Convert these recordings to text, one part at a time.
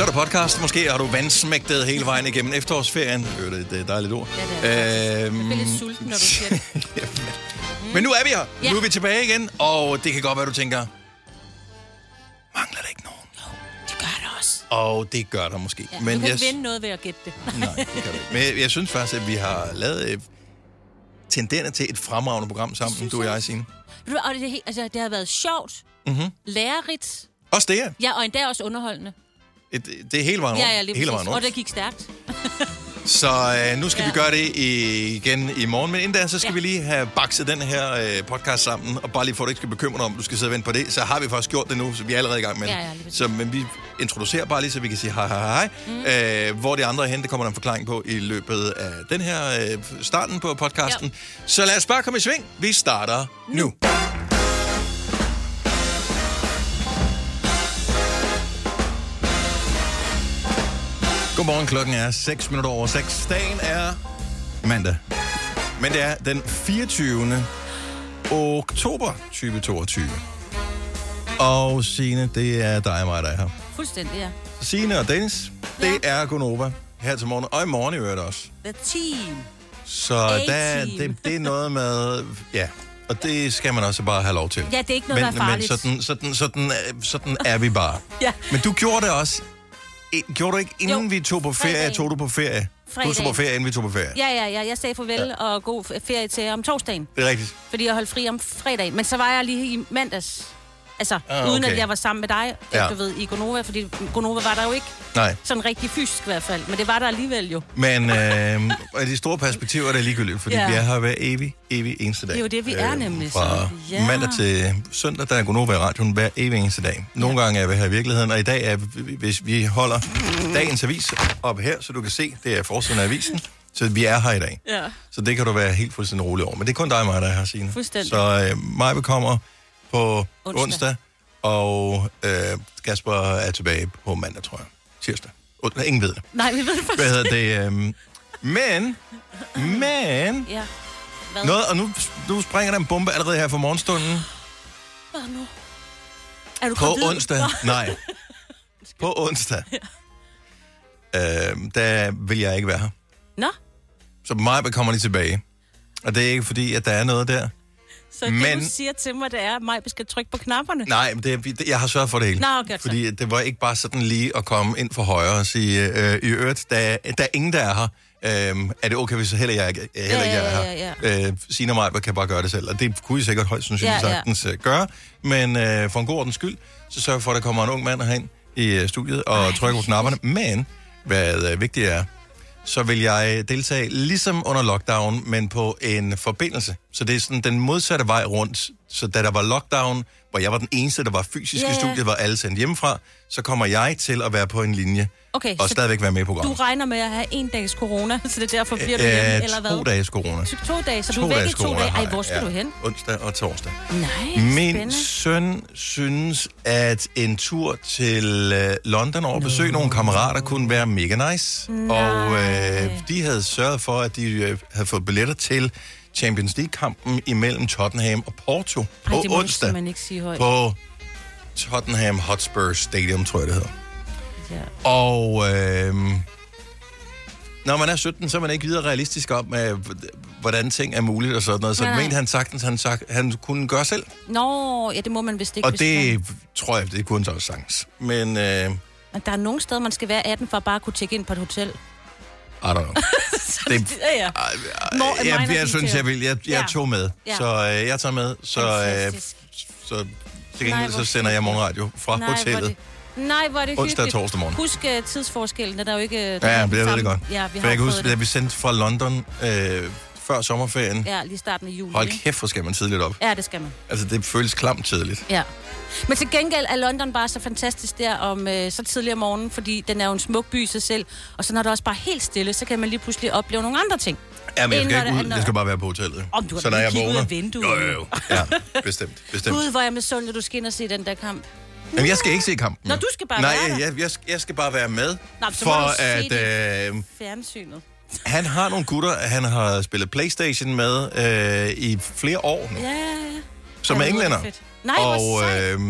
Så er der podcast. Måske har du vandsmægtet hele vejen igennem efterårsferien. Øh, det er et dejligt ord. Ja, det er øhm, Jeg bliver lidt sulten, når du siger det. Men nu er vi her. Ja. Nu er vi tilbage igen, og det kan godt være, du tænker, mangler der ikke nogen? Det gør det også. Og det gør der måske. Ja, Men du kan jeg, vinde noget ved at gætte det. nej, det kan du ikke. Men jeg, jeg synes faktisk, at vi har lavet øh, tenderende til et fremragende program sammen, synes du og jeg. Signe. Og det, altså, det har været sjovt, Mm-hmm. lærerigt, Også det her. ja, og endda også underholdende. Et, det er hele vejen Ja, rundt. ja, lige hele vejen Og rundt. det gik stærkt. Så øh, nu skal ja. Ja. vi gøre det igen i morgen. Men inden da, så skal ja. Ja. vi lige have bakset den her øh, podcast sammen. Og bare lige for, at du ikke skal bekymre dig om, du skal sidde og vente på det. Så har vi faktisk gjort det nu, så vi er allerede i gang med det. Ja, ja, så, Men vi introducerer bare lige, så vi kan sige hej, hej, hej. Mm. Øh, hvor de andre er henne, det kommer der en forklaring på i løbet af den her øh, starten på podcasten. Ja. Så lad os bare komme i sving. Vi starter nu. nu. Godmorgen, klokken er 6 minutter over 6. Dagen er mandag. Men det er den 24. oktober 2022. Og Signe, det er dig og mig, der er her. Fuldstændig, ja. Signe og Dennis, det er Gunova her til morgen. Og i morgen i øvrigt også. The team. Så der, det, det er noget med... Ja, og det skal man også bare have lov til. Ja, det er ikke noget, men, der er farligt. Men sådan, sådan, sådan, øh, sådan er vi bare. Ja. Men du gjorde det også. Gjorde du ikke, inden Jo, vi tog på ferie, fredagen. tog du på ferie? Du tog på Fredagen. ferie, inden vi tog på ferie. Ja, ja, ja. Jeg sagde farvel ja. og god ferie til om torsdagen. Det er rigtigt. Fordi jeg holdt fri om fredag. Men så var jeg lige i mandags. Altså, Ah, ah, uden okay. at jeg var sammen med dig, Ja. ja. du ved, i Gonova. Fordi Gonova var der jo ikke Nej. sådan rigtig fysisk i hvert fald. Men det var der alligevel jo. Men øh, de store perspektiver er det ligegyldigt, fordi ja. Ja. vi er her hver evig, evig eneste dag. Det er jo det, vi er nemlig, Fra så. Ja. mandag til søndag, der er Gunova i radioen hver evig eneste dag. Nogle gange er vi her i virkeligheden, og i dag er vi, hvis vi holder dagens avis op her, så du kan se, det er forsiden af avisen. Så vi er her i dag. Ja. Så det kan du være helt fuldstændig rolig over. Men det er kun dig og mig, der er her, Signe. Fuldstændig. Så øh, Maja kommer på onsdag, Onsdag. og øh, Kasper er tilbage på mandag, tror jeg. Tirsdag. Onsdag. Ingen ved det. Nej, vi ved det Hvad faktisk. hedder det? Øhm, men, men, Ja. Hvad? noget, og nu, nu springer der en bombe allerede her for morgenstunden. Hvad nu? Er du På onsdag, nej, på onsdag, øhm, der vil jeg ikke være her. Nå, Så mig kommer lige tilbage. Og det er ikke fordi, at der er noget der. Så det Men- du siger til mig, det er, at mig skal trykke på knapperne. Nej, men det, er- det, jeg har sørget for det hele. Nå, så. fordi det var ikke bare sådan lige at komme ind for højre og sige, øh, i øvrigt, der, der er ingen, der er her. Øhm, er det okay, hvis heller jeg heller Ja, ikke er ja, her? ja, Øh, Signe og mig kan bare gøre det selv, og det kunne I sikkert højst sandsynligt Ja, ja. sagtens øh, gøre. Men øh, for en god ordens skyld, så sørg for, at der kommer en ung mand herhen i øh, studiet og Ej, trykker på knapperne. Men, hvad øh, vigtigt er, så vil jeg deltage ligesom under lockdown, men på en forbindelse. Så det er sådan den modsatte vej rundt. Så da der var lockdown, hvor jeg var den eneste, der var fysisk Ja, i studiet, var alle sendt hjemmefra, så kommer jeg til at være på en linje Okay, og stadigvæk være med i du programmet. regner med at have en dags corona, så det er derfor bliver du hjemme, Øh, eller hvad? to dages corona. To, to dage, så du To er væk i to corona dage. Ej, hvor skal ja. du hen? Onsdag og torsdag. Nej, Min spændende. søn synes, at en tur til øh, London over at besøge nogle kammerater kunne være mega nice. Nej. Og øh, de havde sørget for, at de øh, havde fået billetter til Champions League-kampen imellem Tottenham og Porto på Ej, det må du onsdag simpelthen ikke sige højt. på Tottenham Hotspur Stadium, tror jeg det hedder. Ja. Og øh, når man er 17, så er man ikke videre realistisk om, øh, hvordan ting er muligt og sådan noget. Så Nej, mente han sagtens, han, sagt, han kunne gøre selv. Nå, ja, det må man vist ikke. Og det man- tror jeg, det kunne han så også sagtens. Men øh, Men der er nogle steder, man skal være 18 for at bare kunne tjekke ind på et hotel. I don't know. det, Ja, jeg, minor jeg synes, jeg vil. Jeg, jeg Ja. tog med. Ja. Så øh, jeg tager med. Så, øh, Fantastisk. så til gengæld så sender jeg morgenradio fra Nej, hotellet. Nej, hvor er det Onsdag og torsdag morgen. Husk uh, tidsforskellen, den er jo ikke... Ja, ja, det ved det godt. Ja, vi For har jeg kan huske, da vi sendte fra London øh, før sommerferien. Ja, lige starten af juli. Hold kæft, hvor skal man tidligt op. Ja, det skal man. Altså, det føles klamt tidligt. Ja. Men til gengæld er London bare så fantastisk der om øh, så tidlig om morgenen, fordi den er jo en smuk by i sig selv. Og så når det også bare helt stille, så kan man lige pludselig opleve nogle andre ting. Ja, men jeg skal ikke det ud. Jeg skal bare være på hotellet. Om du har så når jeg kigget ud vågner... af vinduet. Jo, jo, jo. Ja, bestemt. bestemt. Gud, hvor er jeg med at du skal ind og se den der kamp. Jamen, jeg skal ikke se kampen. Nå, du skal bare Nej, være jeg, jeg, jeg skal bare være med. Nå, så må for du se at det. øh, Fjernsynet. han har nogle gutter, han har spillet Playstation med øh, i flere år nu, Ja, ja, ja. som Ja, er englænder. Nej, og øh,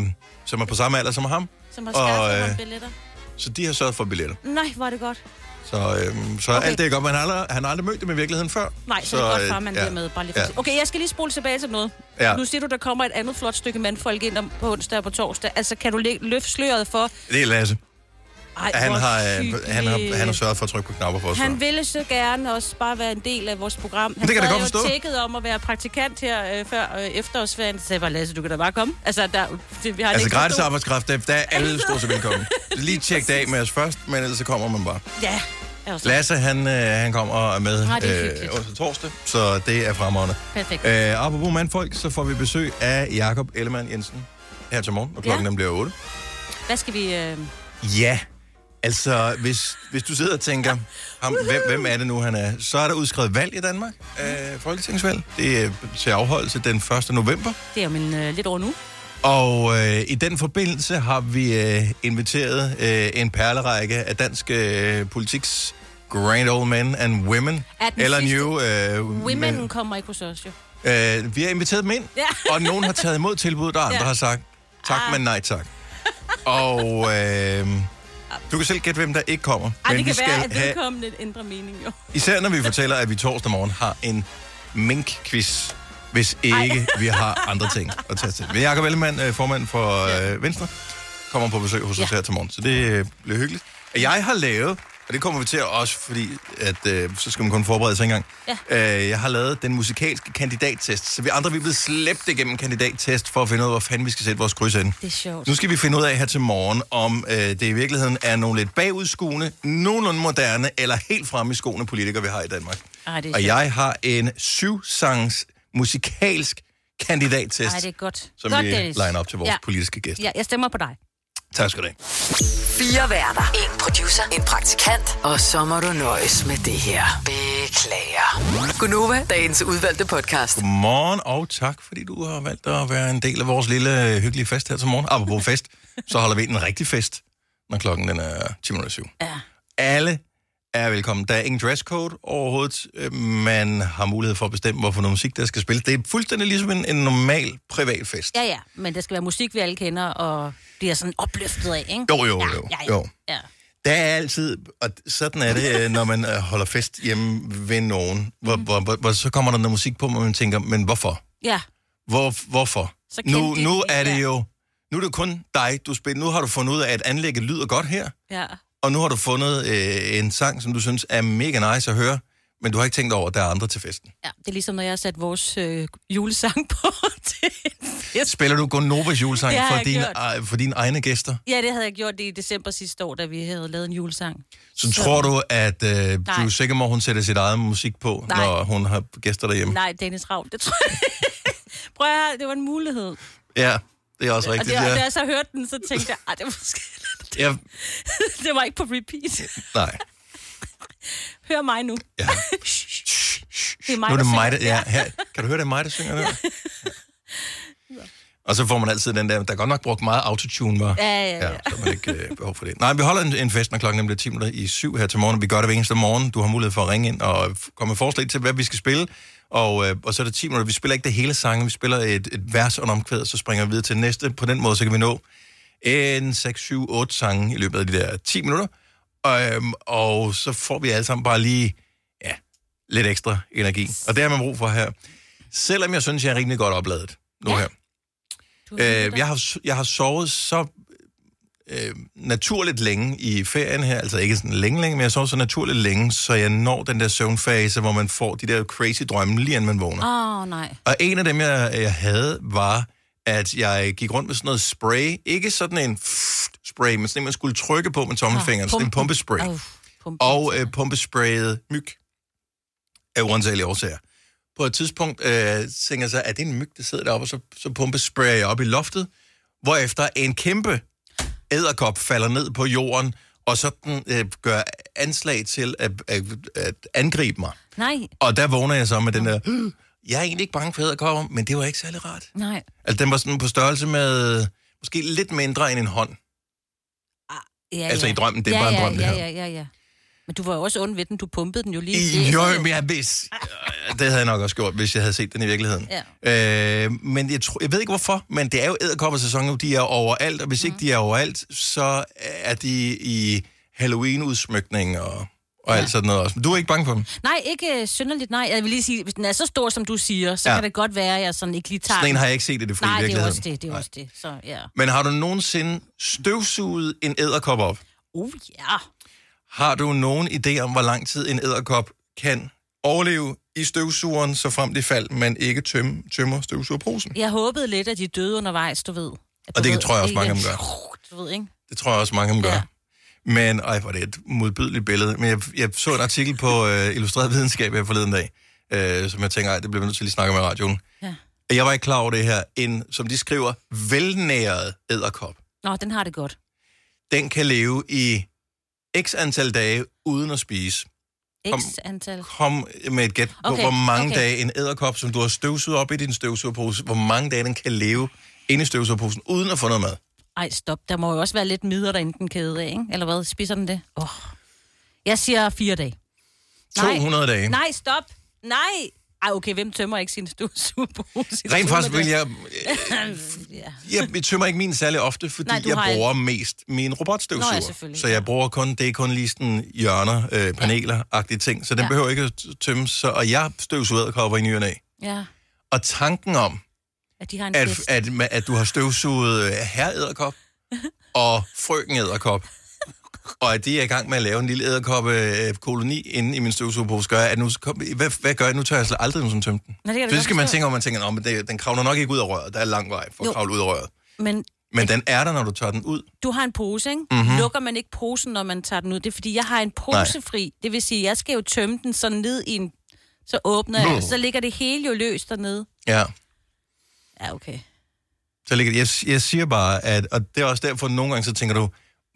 som er på samme alder som ham. Som har og, skaffet øh, ham billetter. Så de har sørget for billetter. Nej, hvor er det godt. Så, øhm, så okay. Alt det er godt, men han har, han har aldrig mødt dem i virkeligheden før. Nej, så, så det er godt, øh, far, man ja. ja. med. Bare lige for Ja. Okay, jeg skal lige spole tilbage til noget. Ja. Nu siger du, der kommer et andet flot stykke mandfolk ind om, på onsdag og på torsdag. Altså, kan du løfte sløret for... Det er Lasse. Ej, Han har, øh, han, har, han har sørget for at trykke på knapper for os. Han ville så gerne også bare være en del af vores program. Han Det kan jeg godt forstå. jo tækket om at være praktikant her øh, før øh, efterårsferien. Så sagde jeg bare, Lasse, du kan da bare komme. Altså, der, det, vi har Altså gratis arbejdskraft, der, der er alle stort set velkommen. Lige tjek det af med os først, men ellers så kommer man bare. Ja. Lasse, han, øh, han kommer og er med Ah, er hyggeligt. onsdag torsdag, så det er fremragende. perfekt. Øh, apropos mandfolk, så får vi besøg af Jakob Ellemann Jensen her til morgen, og klokken Ja. den bliver 8. Hvad skal vi... Øh... Ja, altså hvis, hvis du sidder og tænker, ham, hvem, hvem er det nu, han er, så er der udskrevet valg i Danmark, øh, folketingsvalg. Det er til afholdelse den 1. november. Det er jo men, øh, lidt over nu. Og øh, i den forbindelse har vi øh, inviteret øh, en perlerække af dansk øh, politiks grand old men and women. Er Eller new... Øh, Women men, kommer ikke hos os, jo. øh, vi har inviteret dem ind, Ja. og nogen har taget imod tilbuddet, og andre Ja. har sagt tak, Ah. men nej tak. Og øh, du kan selv gætte, hvem der ikke kommer. Ej, men det vi kan skal være, at have, vedkommende ændrer mening, jo. især når vi fortæller, at vi torsdag morgen har en mink-quiz, hvis ikke vi har andre ting at tage til. Men Jacob Ellemann, øh, formand for øh, Venstre, kommer på besøg hos os Ja. her til morgen, så det øh, bliver hyggeligt. Jeg har lavet, og det kommer vi til også, fordi at, øh, så skal man kun forberede sig engang. Ja. Øh, jeg har lavet den musikalske kandidattest, så vi andre vi er blevet slæbt igennem kandidattest for at finde ud af, hvor fanden vi skal sætte vores kryds ind. Det er sjovt. Nu skal vi finde ud af her til morgen, om øh, det i virkeligheden er nogle lidt bagudskuende, nogenlunde moderne eller helt fremme i skoene politikere, vi har i Danmark. Ej, det er Og sjovt. jeg har en syv-sangs musikalsk kandidattest, Ej, det er godt. som godt, vi Dennis. op til vores ja. ja. politiske gæster. Ja, jeg stemmer på dig. Tak skal du have. Fire værter. En producer. En praktikant. Og så må du nøjes med det her. Beklager. Gunova, dagens udvalgte podcast. Godmorgen, og tak, fordi du har valgt at være en del af vores lille hyggelige fest her til morgen. Apropos fest, så holder vi en rigtig fest, når klokken den er 10.07. Ja. Alle er velkommen. Der er ingen dresscode overhovedet. Øh, Man har mulighed for at bestemme, hvorfor noget musik, der skal spilles. Det er fuldstændig ligesom en, en normal privat fest. ja, ja. Men det skal være musik, vi alle kender, og bliver sådan opløftet af, ikke? Jo, jo, ja, jo, Ja, ja. jo. ja. Der er altid, og sådan er det, øh, når man øh, holder fest hjemme ved nogen, hvor, Mm. hvor, hvor, hvor så kommer der noget musik på, hvor man tænker, men hvorfor? ja. Hvor, hvorfor? Så Nu, nu er det jo, nu er det kun dig, du spiller. Nu har du fundet ud af, at anlægget lyder godt her, ja. Og nu har du fundet øh, en sang, som du synes er mega nice at høre, men du har ikke tænkt over, at der er andre til festen. Ja, det er ligesom, når jeg har sat vores øh, julesang på til fest. Spiller du Gonovas julesang for, gjort. øh, for dine egne gæster? Ja, det havde jeg gjort i december sidste år, da vi havde lavet en julesang. Så, så tror du, at øh, du er sikker må, hun sætter sit eget musik på, Nej. når hun har gæster derhjemme? Nej, Dennis Ravn, det tror jeg. Prøv at høre, det var en mulighed. Ja, det er også Og rigtigt. det, ja. da jeg så hørte den, så tænkte jeg, at det var måske... Ja, det var ikke på repeat. nej. Hør mig nu. Ja. Det er mig, Nu er det der mig, der, ja, her. Kan du høre, det er mig, der synger der? Og så får man altid den der, der er godt nok brugt meget autotune, var. Ja, ja, ja. ja. så man ikke øh, behov for det. Nej, vi holder en, en fest, når klokken nemlig er 10 minutter i syv her til morgen. Vi gør det hver eneste morgen. Du har mulighed for at ringe ind og komme med forslag til, hvad vi skal spille. Og, øh, og så er det 10 minutter. Vi spiller ikke det hele sangen. Vi spiller et, et vers og en omkvæd, og så springer vi videre til næste. På den måde, så kan vi nå en 6, 7, 8 sange i løbet af de der 10 minutter. Og, øhm, og så får vi alle sammen bare lige ja, lidt ekstra energi. Og det har man brug for her. Selvom jeg synes, jeg er rimelig godt opladet nu Ja. her. Øh, jeg, har, jeg har sovet så øh, naturligt længe i ferien her, altså ikke sådan længe, længe, men jeg har sovet så naturligt længe, så jeg når den der søvnfase, hvor man får de der crazy drømme, lige inden man vågner. Åh, oh, nej. Og en af dem, jeg, jeg havde, var, at jeg gik rundt med sådan noget spray. Ikke sådan en spray, men sådan en, man skulle trykke på med tommelfingeren. sådan en pumpespray. Oh, pumpe. Og øh, pumpesprayet myg af uansagelige årsager. På et tidspunkt øh, tænker jeg så, er det en myg, der sidder deroppe, og så, så pumpesprayer jeg op i loftet, hvorefter en kæmpe æderkop falder ned på jorden, og sådan øh, gør anslag til at, at, at angribe mig. Nej, Og der vågner jeg så med den der, "Øh, jeg er egentlig ikke bange for æderkopper, men det var ikke særlig rart. nej. Altså, den var sådan på størrelse med, måske lidt mindre end en hånd. Ja, Altså, ja. i drømmen, det ja, bare en ja, drøm, det ja, her. Ja, ja, ja. Men du var jo også ond ved den. Du pumpede den jo lige. i jo, men jeg vidste, det havde jeg nok også gjort, hvis jeg havde set den i virkeligheden. Ja. Øh, men jeg, tror, jeg ved ikke hvorfor, men det er jo æderkoppersæson nu. De er overalt, og hvis mm. ikke de er overalt, så er de i Halloween-udsmykning og, og ja. alt sådan noget også. Men du er ikke bange for dem? Nej, ikke øh, synderligt, nej. Jeg vil lige sige, hvis den er så stor, som du siger, så Ja. kan det godt være, at jeg sådan ikke lige tager Sådan en den. har jeg ikke set i det frie Nej, det er også det, det er også det. Så ja. Men har du nogensinde støvsuget en æderkop op? Uh, ja. Har du nogen idé om, hvor lang tid en æderkop kan overleve i støvsugeren, så frem de faldt, men ikke tøm, tømmer støvsugerposen? Jeg håbede lidt, at de døde undervejs, du ved. At Og du det ved, tror jeg også, mange af dem gør. Du ved, ikke? Det tror jeg også, mange af dem gør. Ja. Men, ej, hvor det et modbydeligt billede. Men jeg, jeg så en artikel på uh, Illustreret Videnskab her forleden dag, uh, som jeg tænker, ej, det bliver vi nødt til at lige snakke med radioen. Ja. Jeg var ikke klar over det her. En, som de skriver, velnæret æderkop. Nå, den har det godt. Den kan leve i x antal dage uden at spise. X Kom. antal. Kom med et gæt på, Okay, hvor mange okay. dage en æderkop, som du har støvsuget op i din støvsugerpose, hvor mange dage den kan leve inde i støvsugerposen, uden at få noget mad. Ej, stop. Der må jo også være lidt midler derinde, den kæde af, ikke? Eller hvad? Spiser den det? Åh. Oh. Jeg siger fire dage. Nej. 200 dage. Nej, stop. Nej. Ej, okay, hvem tømmer ikke sin støvsugerpose? Rent faktisk vil jeg... Ja. Jeg, jeg tømmer ikke min særlig ofte, fordi Nej, Nej, jeg bruger mest min Nå, robotstøvsuger. ja, selvfølgelig, så jeg bruger kun, det er kun lige sådan hjørner, øh, paneler-agtige ting, så den ja. Ja. behøver ikke at tømmes. Så, og jeg støvsuger æderkopper i ny og ja, Og tanken om, at de har en at, fest. at, at, at du har støvsuget øh, herreæderkop og frøken æderkop, og at de er i gang med at lave en lille æderkoppe-koloni inde i min støvsugerpose, gør, at nu, kom, hvad, hvad gør jeg? Nu tør jeg slet aldrig nogen tømte den. Nå, det du det skal man tænke om, man tænker, at det, den kravler nok ikke ud af røret. Der er lang vej for at Jo. kravle ud af røret. Men Men den er der, når du tager den ud. du har en pose, ikke? Mhm. Mm-hmm. Lukker man ikke posen, når man tager den ud? Det er, fordi jeg har en posefri. Det vil sige, jeg skal jo tømme den sådan ned i en... Så åbner jeg, så ligger det hele jo løst dernede. Ja. Ja, okay. Så ligger, jeg, jeg siger bare, at, og det er også derfor, at nogle gange så tænker du,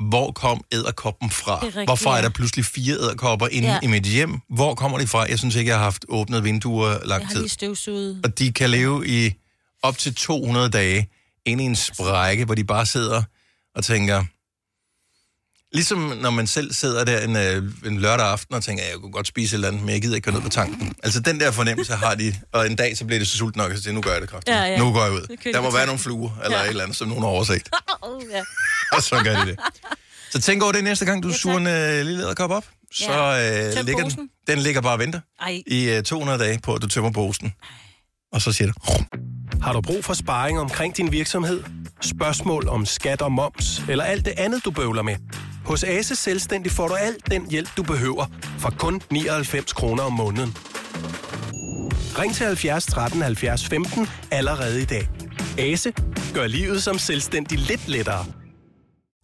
hvor kom æderkoppen fra? Er rigtigt, Hvorfor er der pludselig fire æderkopper inde Ja. i mit hjem? Hvor kommer de fra? Jeg synes ikke, jeg har haft åbnet vinduer Jeg lang har tid. lige støvsuget. Og de kan leve i op til 200 dage inde i en sprække, hvor de bare sidder og tænker... Ligesom når man selv sidder der en, øh, en lørdag aften og tænker, at jeg kunne godt spise et eller andet, men jeg gider ikke køre ned på tanken. Altså den der fornemmelse har de, og en dag så bliver det så sulten nok, at jeg siger, nu gør jeg det kraftigt. Ja, ja. Nu går jeg ud. Der de må være nogle fluer, eller Ja. et eller andet, som nogen har overset. Ja. Og så gør de det. Så tænk over det næste gang, du Ja, ja, suger en øh, lille æderkop op. Så øh, Tøm ligger den, den ligger bare og venter Ej, i øh, 200 dage på, at du tømmer posen. Og så siger det, Har du brug for sparring omkring din virksomhed? Spørgsmål om skat og moms, eller alt det andet, du bøvler med? Hos Ase Selvstændig får du alt den hjælp, du behøver, for kun 99 kroner om måneden. Ring til 70 13 70 15 allerede i dag. Ase gør livet som selvstændig lidt lettere.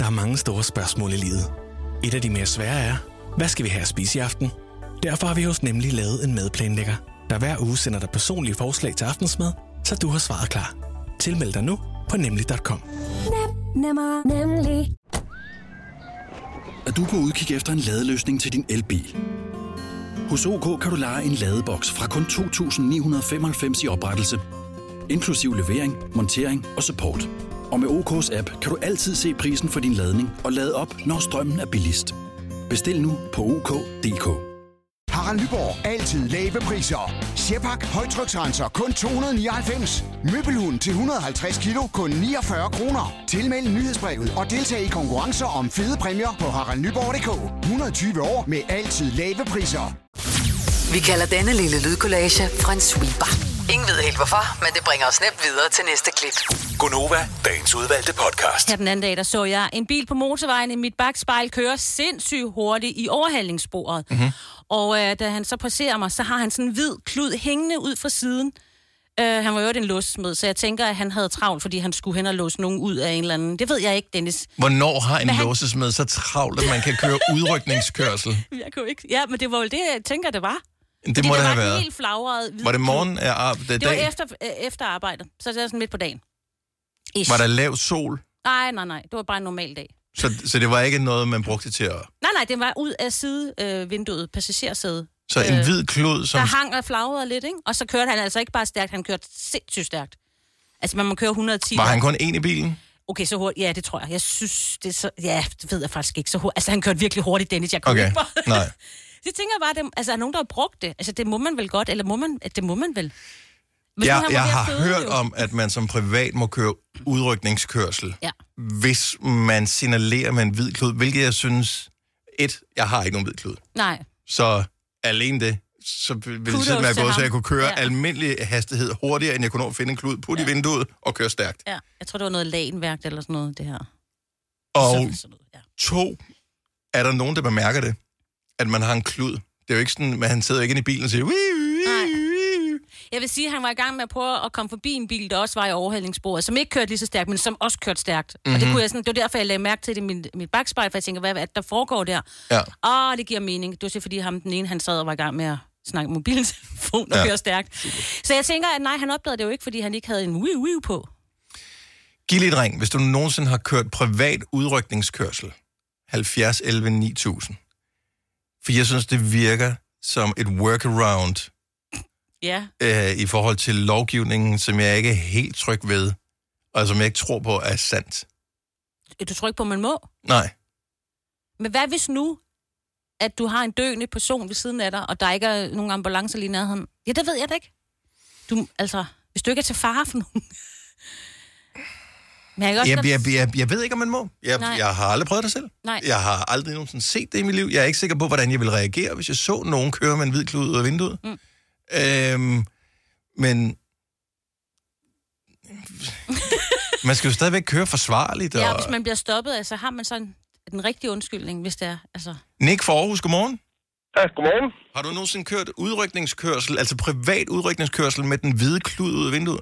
Der er mange store spørgsmål i livet. Et af de mere svære er, hvad skal vi have at spise i aften? Derfor har vi hos Nemlig lavet en madplanlægger, der hver uge sender dig personlige forslag til aftensmad, så du har svaret klar. Tilmeld dig nu på nemlig.com. Nemmer, nemlig at du på udkig efter en ladeløsning til din elbil. Hos OK kan du lege en ladeboks fra kun 2.995 i oprettelse, inklusiv levering, montering og support. Og med OK's app kan du altid se prisen for din ladning og lade op, når strømmen er billigst. Bestil nu på OK.dk. Harald Nyborg. Altid lave priser. Sjehpak. Højtryksrenser. Kun 299. Møbelhund til 150 kilo. Kun 49 kroner. Tilmeld nyhedsbrevet og deltag i konkurrencer om fede præmier på haraldnyborg.dk. 120 år med altid lave priser. Vi kalder denne lille lydkollage Frans sweeper. Ingen ved helt hvorfor, men det bringer os nemt videre til næste klip. Gonova, dagens udvalgte podcast. Her den anden dag, der så jeg en bil på motorvejen i mit bagspejl køre sindssygt hurtigt i overhalingssporet. Mhm. Mm-hmm. Og øh, da han så passerer mig, så har han sådan en hvid klud hængende ud fra siden. Øh, han var jo en låssmed, så jeg tænker, at han havde travlt, fordi han skulle hen og låse nogen ud af en eller anden. Det ved jeg ikke, Dennis. hvornår har en Men han- låsesmed så travlt, at man kan køre udrykningskørsel? Jeg kunne ikke. Ja, men det var jo det, jeg tænker, det var. Det Fordi må det var have været. helt flagret Var det morgen af ar- det Det var dag? efter, øh, efter arbejdet, så det er sådan midt på dagen. Ish. Var der lav sol? Nej, nej, nej. Det var bare en normal dag. Så, så det var ikke noget, man brugte til at... Nej, nej, det var ud af sidevinduet, øh, passagersædet. Så en Øh, hvid klud, som... Der hang og flagrede lidt, ikke? Og så kørte han altså ikke bare stærkt, han kørte sindssygt stærkt. Altså, man må køre 110. Var han kun en i bilen? Okay, så hurtigt. Ja, det tror jeg. Jeg synes, det er så... Ja, det ved jeg faktisk ikke så hurtigt. Altså, han kørte virkelig hurtigt, Dennis. Jeg kunne Okay, ikke bare... nej. Så tænker jeg bare, det, altså, er nogen, der har brugt det? Altså, det må man vel godt, eller må man... Det må man vel? Hvis nu Jeg, har føde, hørt jo. om, at man som privat må køre udrykningskørsel, Ja. hvis man signalerer med en hvid klud, hvilket jeg synes... Et, jeg har ikke nogen hvid klud. Nej. Så alene det, så ville det simpelthen være gået, så jeg kunne køre Ja. ja. almindelig hastighed hurtigere, end jeg kunne nå at finde en klud, putte ja. i vinduet og køre stærkt. Ja, jeg tror, det var noget lagenværk eller sådan noget, det her. Og Så- sådan noget, ja. to, er der nogen, der bemærker det? At man har en klud. Det er jo ikke sådan, at han sidder ikke inde i bilen og siger... "Wii, wii, wii." Jeg vil sige, at han var i gang med at prøve at komme forbi en bil, der også var i overhældningssporet, som ikke kørte lige så stærkt, men som også kørte stærkt. Mm-hmm. Og det, kunne jeg sådan, det var derfor, jeg lagde mærke til det i mit, mit bagspejl, for jeg tænker, hvad det, der foregår der? Ja. Åh, det giver mening. Det var så fordi ham den ene, han sad og var i gang med at snakke mobiltelefon og Ja. køre stærkt. Så jeg tænker, at nej, han opdagede det jo ikke, fordi han ikke havde en wii på. Giv lige et ring, hvis du nogensinde har kørt privat udrykningskørsel. 70 11 9000. For jeg synes, det virker som et workaround Ja. øh, i forhold til lovgivningen, som jeg ikke er helt tryg ved, og som jeg ikke tror på er sandt. Du tror ikke på, man må? Nej. Men hvad hvis nu, at du har en døende person ved siden af dig, og der ikke er nogen ambulancer lige nærheden? Ja, det ved jeg da ikke. Du, altså, hvis du ikke er til fare for nogen. Men jeg, også Jeg, jeg, jeg, jeg ved ikke, om man må. Jeg, Nej. jeg har aldrig prøvet det selv. Nej. Jeg har aldrig nogensinde set det i mit liv. Jeg er ikke sikker på, hvordan jeg ville reagere, hvis jeg så nogen køre med en hvid klud ud af vinduet. Mm. Øhm, men... man skal jo stadigvæk køre forsvarligt. Ja, Og... hvis man bliver stoppet, altså har man sådan den rigtige undskyldning, hvis det er. Altså. Nick for Aarhus, godmorgen. Ja, godmorgen. Har du nogensinde kørt udrykningskørsel, altså privat udrykningskørsel med den hvide klud ud af vinduet?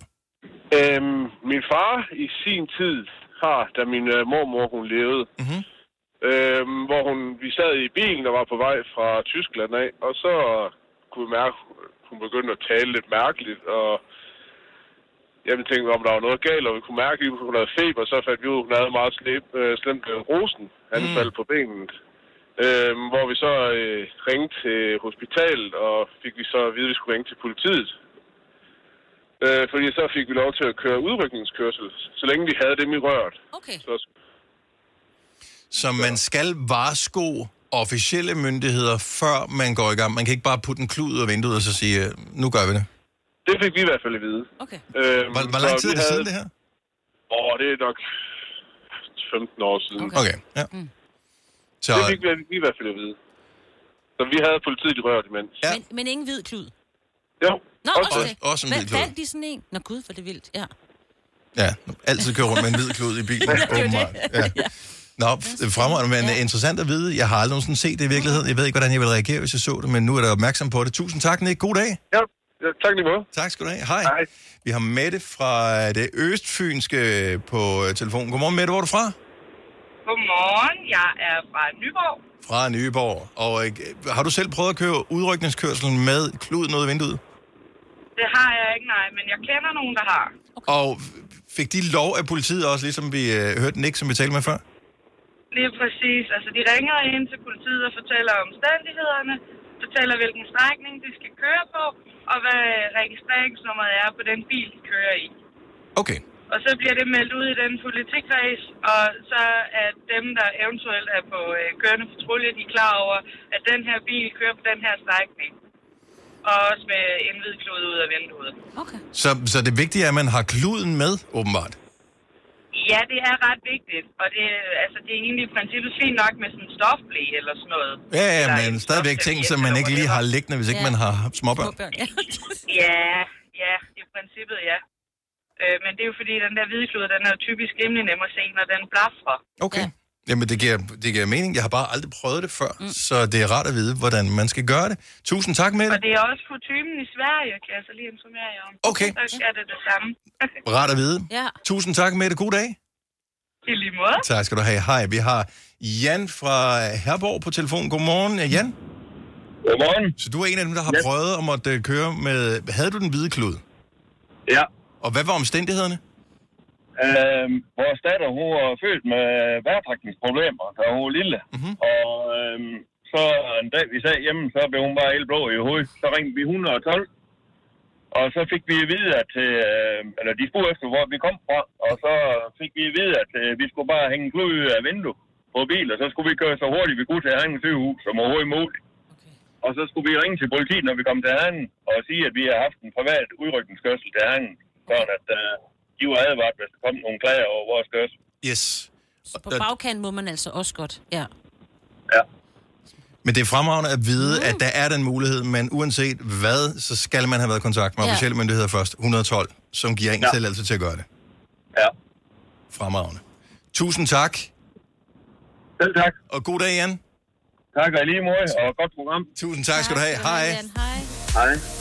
Øhm, min far i sin tid har, da min øh, mormor hun levede, Mhm. øhm, hvor hun, vi sad i bilen og var på vej fra Tyskland af, og så kunne vi mærke, hun begyndte at tale lidt mærkeligt, og jeg tænkte, om der var noget galt, og vi kunne mærke, at hun havde feber, så fandt vi ud, at hun havde meget slem, øh, slemt øh, rosen anfald mm. på benet. Øhm, hvor vi så øh, ringte til hospitalet, og fik vi så at vide, at vi skulle ringe til politiet. Øh, fordi så fik vi lov til at køre udrykningskørsel, så længe vi havde dem i røret. Okay. Så, Så man skal varsko officielle myndigheder, før man går i gang. Man kan ikke bare putte en klud ud af vinduet og så sige, øh, nu gør vi det. det fik vi i hvert fald at vide. Okay. Øhm, Hvor, hvor lang tid er vi det havde- siden, det her? Åh, det er nok 15 år siden. Okay. Okay, ja. Mm. Så, Det fik vi, vi i hvert fald at vide. Så vi havde politiet i røret imens. Ja. Men, men ingen hvid klud. Jo, Nå, også okay. det. også en Hvad hvid klud. fandt de sådan en? Nå gud, for det er vildt. Ja. ja, altid kører rundt med en hvid klud i bilen, åbenbart. Ja. Nå, det er fremragende, men Ja. interessant at vide. Jeg har aldrig nogensinde set det i virkeligheden. Jeg ved ikke, hvordan jeg ville reagere, hvis jeg så det, men nu er der opmærksom på det. Tusind tak, Nick. God dag. Ja, ja tak lige måde. Tak skal du have. Hej. Hej. Vi har Mette fra det østfynske på øh, telefonen. Godmorgen, Mette. Hvor er du fra? Godmorgen, jeg er fra Nyborg. Fra Nyborg. Og øh, har du selv prøvet at køre udrykningskørselen med kluden ud af vinduet? Det har jeg ikke, nej, men jeg kender nogen, der har. Og fik de lov af politiet også, ligesom vi øh, hørte Nick, som vi talte med før? Lige præcis. Altså, de ringer ind til politiet og fortæller omstændighederne, fortæller, hvilken strækning de skal køre på, og hvad registreringsnummeret er på den bil, de kører i. Okay. Og så bliver det meldt ud i den politikreds, og så er dem, der eventuelt er på øh, kørende patrulje, de er klar over, at den her bil kører på den her strækning. Og også med en hvid klud ud af vinduet. Okay. Så, så det vigtige er, at man har kluden med, åbenbart. Ja, det er ret vigtigt, og det, altså, det er egentlig i princippet fint nok med sådan en stofblæ eller sådan noget. Ja, ja, Eller men en stadigvæk ting, som man ikke lige har liggende, hvis ikke Ja. man har småbørn. Småbørn, ja. Ja, ja, i princippet ja. Øh, men det er jo fordi, den der hvidklud, den er jo typisk rimelig nem at se, når den blafrer. Okay. Ja. Jamen, det giver, det giver mening. Jeg har bare aldrig prøvet det før, mm. så det er rart at vide, hvordan man skal gøre det. Tusind tak med Og det. er også kutumen i Sverige, kan jeg så lige informere jer om. Okay. Så er det det samme. Rart at vide. ja. Tusind tak med det. God dag. I lige måde. Tak skal du have. Hej, vi har Jan fra Herborg på telefon. Godmorgen, Jan. Godmorgen. Så du er en af dem, der har Ja. prøvet at måtte øh, køre med... Havde du den hvide klud? Ja. Og hvad var omstændighederne? Øhm, vores datter, hun var født med vejrtrækningsproblemer, da hun var lille. Mhm. Og øhm, så en dag, vi sad hjemme, så blev hun bare helt blå i hovedet. Så ringte vi 112. Og så fik vi at vide, at øh, eller de spurgte efter, hvor vi kom fra, og så fik vi at vide, at øh, vi skulle bare hænge klud ud af vinduet på bil, og så skulle vi køre så hurtigt vi kunne til Herning sygehus som overhovedet muligt. Og så skulle vi ringe til politiet, når vi kom til Herning, og sige, at vi har haft en privat udrykningskørsel til Herning, sådan at øh, de var advaret, hvis der kom nogle klager over vores kørsel. Yes. Så på bagkant må man altså også godt. Ja. Men det er fremragende at vide, mm. at der er den mulighed, men uanset hvad, så skal man have været i kontakt med Ja. officielle myndigheder først. 112, som giver en ja. tilladelse til at gøre det. Ja. Fremragende. Tusind tak. Selv tak. Og god dag, Jan. Tak og i lige måde, og godt program. Tusind tak, skal du have. Hej. Hej. Hej.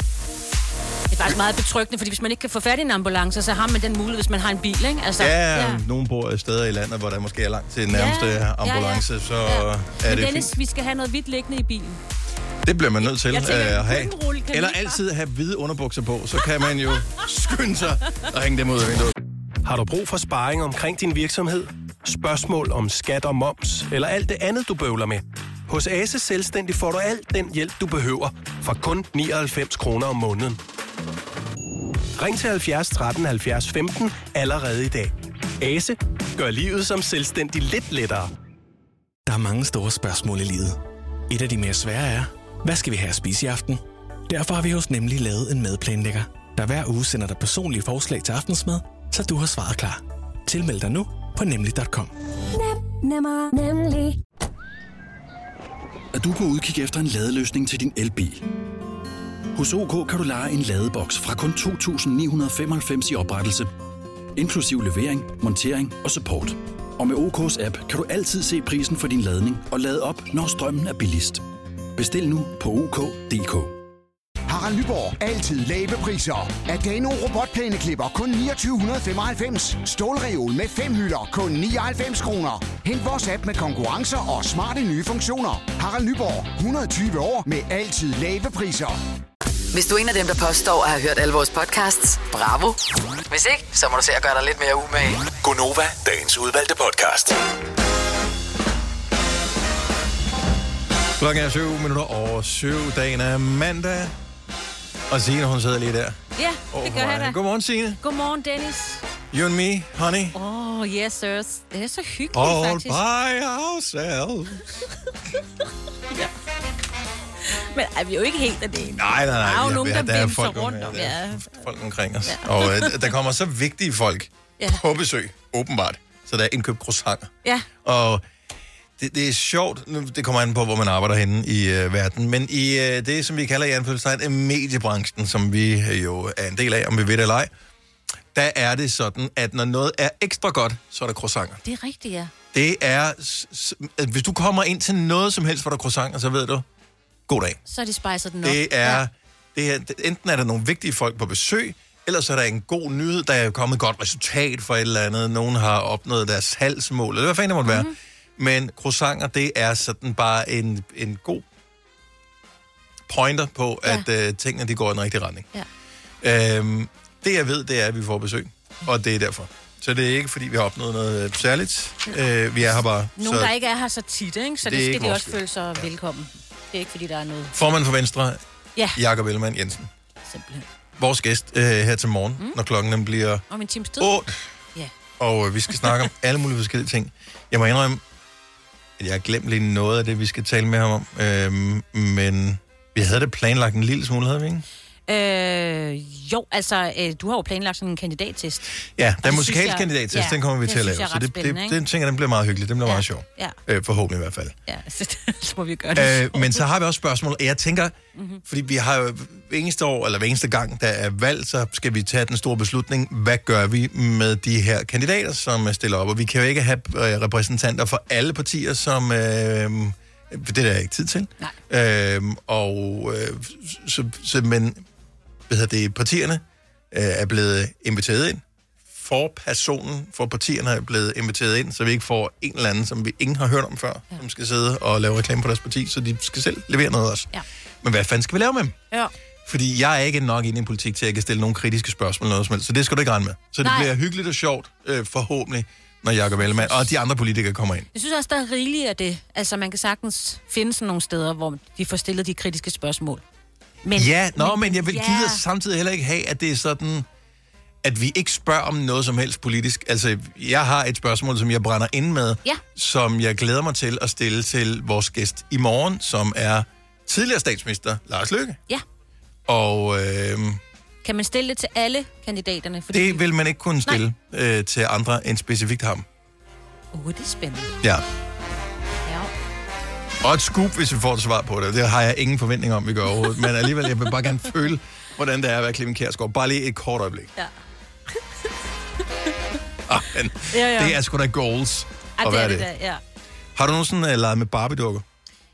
Det er faktisk meget betryggende, fordi hvis man ikke kan få fat i en ambulance, så har man den mulighed, hvis man har en bil, ikke? Altså, Ja, ja, nogen bor steder i landet, hvor der måske er langt til nærmeste Ja, ja, ja. ambulance, så Ja. er Men det Dennis, fint. vi skal have noget hvidt liggende i bilen. Det bliver man nødt til tænker, øh, at have. Eller altid have hvide underbukser på, så kan man jo skynde sig og hænge dem ud af vinduet. Har du brug for sparring omkring din virksomhed? Spørgsmål om skat og moms, eller alt det andet, du bøvler med? Hos Ase Selvstændig får du alt den hjælp, du behøver, for kun 99 kroner om måneden. Ring til 70 13 70 15 allerede i dag. Ase gør livet som selvstændig lidt lettere. Der er mange store spørgsmål i livet. Et af de mere svære er, hvad skal vi have at spise i aften? Derfor har vi hos Nemlig lavet en madplanlægger, der hver uge sender dig personlige forslag til aftensmad, så du har svaret klar. Tilmeld dig nu på nemlig.com. Nem, nemmer, nemlig. at du er på udkig efter en ladeløsning til din elbil. Hos OK kan du lege en ladeboks fra kun 2.995 i oprettelse, inklusiv levering, montering og support. Og med OK's app kan du altid se prisen for din ladning og lade op, når strømmen er billigst. Bestil nu på OK.dk. Harald Nyborg. Altid lave priser. Adano robotplæneklipper kun 2995. Stålreol med fem hylder kun 99 kroner. Hent vores app med konkurrencer og smarte nye funktioner. Harald Nyborg. 120 år med altid lave priser. Hvis du er en af dem, der påstår at have hørt alle vores podcasts, bravo. Hvis ikke, så må du se at gøre dig lidt mere umage. Gonova, dagens udvalgte podcast. Klokken er 7 minutter over 7. Dagen er mandag. Og Signe, hun sidder lige der. Ja, det gør jeg da. Godmorgen, Signe. Godmorgen, Dennis. You and me, honey. Oh, yes, sirs. Det er så hyggeligt, All faktisk. by ourselves. Men er vi jo ikke helt alene. Nej, nej, nej. Der er jo vi nogen, der der er folk, rundt om, der er ja. folk omkring os. Ja. Og øh, der kommer så vigtige folk Ja. på besøg, åbenbart. Så der er indkøbt croissanter. Ja. Og det, det er sjovt, det kommer an på, hvor man arbejder henne i øh, verden, men i øh, det, som vi kalder i anfølgelsestegn, mediebranchen, som vi øh, jo er en del af, om vi ved det eller ej, der er det sådan, at når noget er ekstra godt, så er der croissanter. Det er rigtigt, ja. Det er, hvis du kommer ind til noget som helst, hvor der er croissanter, så ved du, god dag. Så er de spejset den op. Det er, ja. det er, enten er der nogle vigtige folk på besøg, eller så er der en god nyhed, der er kommet et godt resultat for et eller andet. Nogen har opnået deres salgsmål, eller hvad fanden det måtte være. Mhm. Men croissanter, det er sådan bare en, en god pointer på, ja. at uh, tingene de går i den rigtige retning. Ja. Øhm, det jeg ved, det er, at vi får besøg, og det er derfor. Så det er ikke, fordi vi har opnået noget øh, særligt. Øh, vi er her bare. Nogen, så der ikke er her så tit, ikke? Så Det det, skal de også føle sig velkommen. Det er ikke, fordi der er noget... Formand for Venstre, Ja, Jakob Ellemann Jensen. simpelthen. Vores gæst øh, her til morgen, mm. når klokken den bliver Om en times tid. 8. Ja. Og øh, vi skal snakke om alle mulige forskellige ting. Jeg må indrømme, at jeg har glemt lige noget af det, vi skal tale med ham om. Øhm, men vi havde det planlagt en lille smule, havde vi ikke? Øh, jo, altså, øh, du har jo planlagt sådan en kandidattest. Ja, det synes musikalske jeg- kandidattest, ja, den kommer vi det til at lave. er Så det, det, ikke? den tænker den bliver meget hyggelig. Den bliver meget sjov. Ja, Øh, forhåbentlig i hvert fald. ja. så må vi gøre det. Øh, men så har vi også spørgsmål. Jeg tænker, mm-hmm. fordi vi har jo hver eneste år, eller hver eneste gang, der er valg, så skal vi tage den store beslutning. Hvad gør vi med de her kandidater, som stiller op? Og vi kan jo ikke have øh, repræsentanter for alle partier, som... Øh, det er der ikke tid til. Nej. Øh, og øh, så, så, men hvad hedder det, partierne øh, er blevet inviteret ind. For personen, for partierne er blevet inviteret ind, så vi ikke får en eller anden, som vi ingen har hørt om før, ja. som skal sidde og lave reklame på deres parti, så de skal selv levere noget også. Ja. Men hvad fanden skal vi lave med dem? Ja. Fordi jeg er ikke nok inde i politik til, at jeg kan stille nogle kritiske spørgsmål noget som helst, så det skal du ikke regne med. Så det Nej. bliver hyggeligt og sjovt, øh, forhåbentlig, når Jacob Ellemann og de andre politikere kommer ind. Jeg synes også, der er rigeligt af det. Altså, man kan sagtens finde sådan nogle steder, hvor de får stillet de kritiske spørgsmål. Men, ja, nå, men, men jeg vil ja. gider samtidig heller ikke have, at det er sådan, at vi ikke spørger om noget som helst politisk. Altså, jeg har et spørgsmål, som jeg brænder ind med, Ja. som jeg glæder mig til at stille til vores gæst i morgen, som er tidligere statsminister Lars Løkke. Ja. Og øh, Kan man stille det til alle kandidaterne? Fordi... det vil man ikke kunne stille øh, til andre end specifikt ham. Uh, det er spændende. Ja. Og et scoop, hvis vi får et svar på det. Det har jeg ingen forventning om, vi gør overhovedet. Men alligevel, jeg vil bare gerne føle, hvordan det er at være Clemen Kjærsgaard. Bare lige et kort øjeblik. Ja. Ah, men Ja, ja. det er sgu da goals Ej, at det er det, det. ja. Har du nogensinde uh, leget med Barbie-dukker?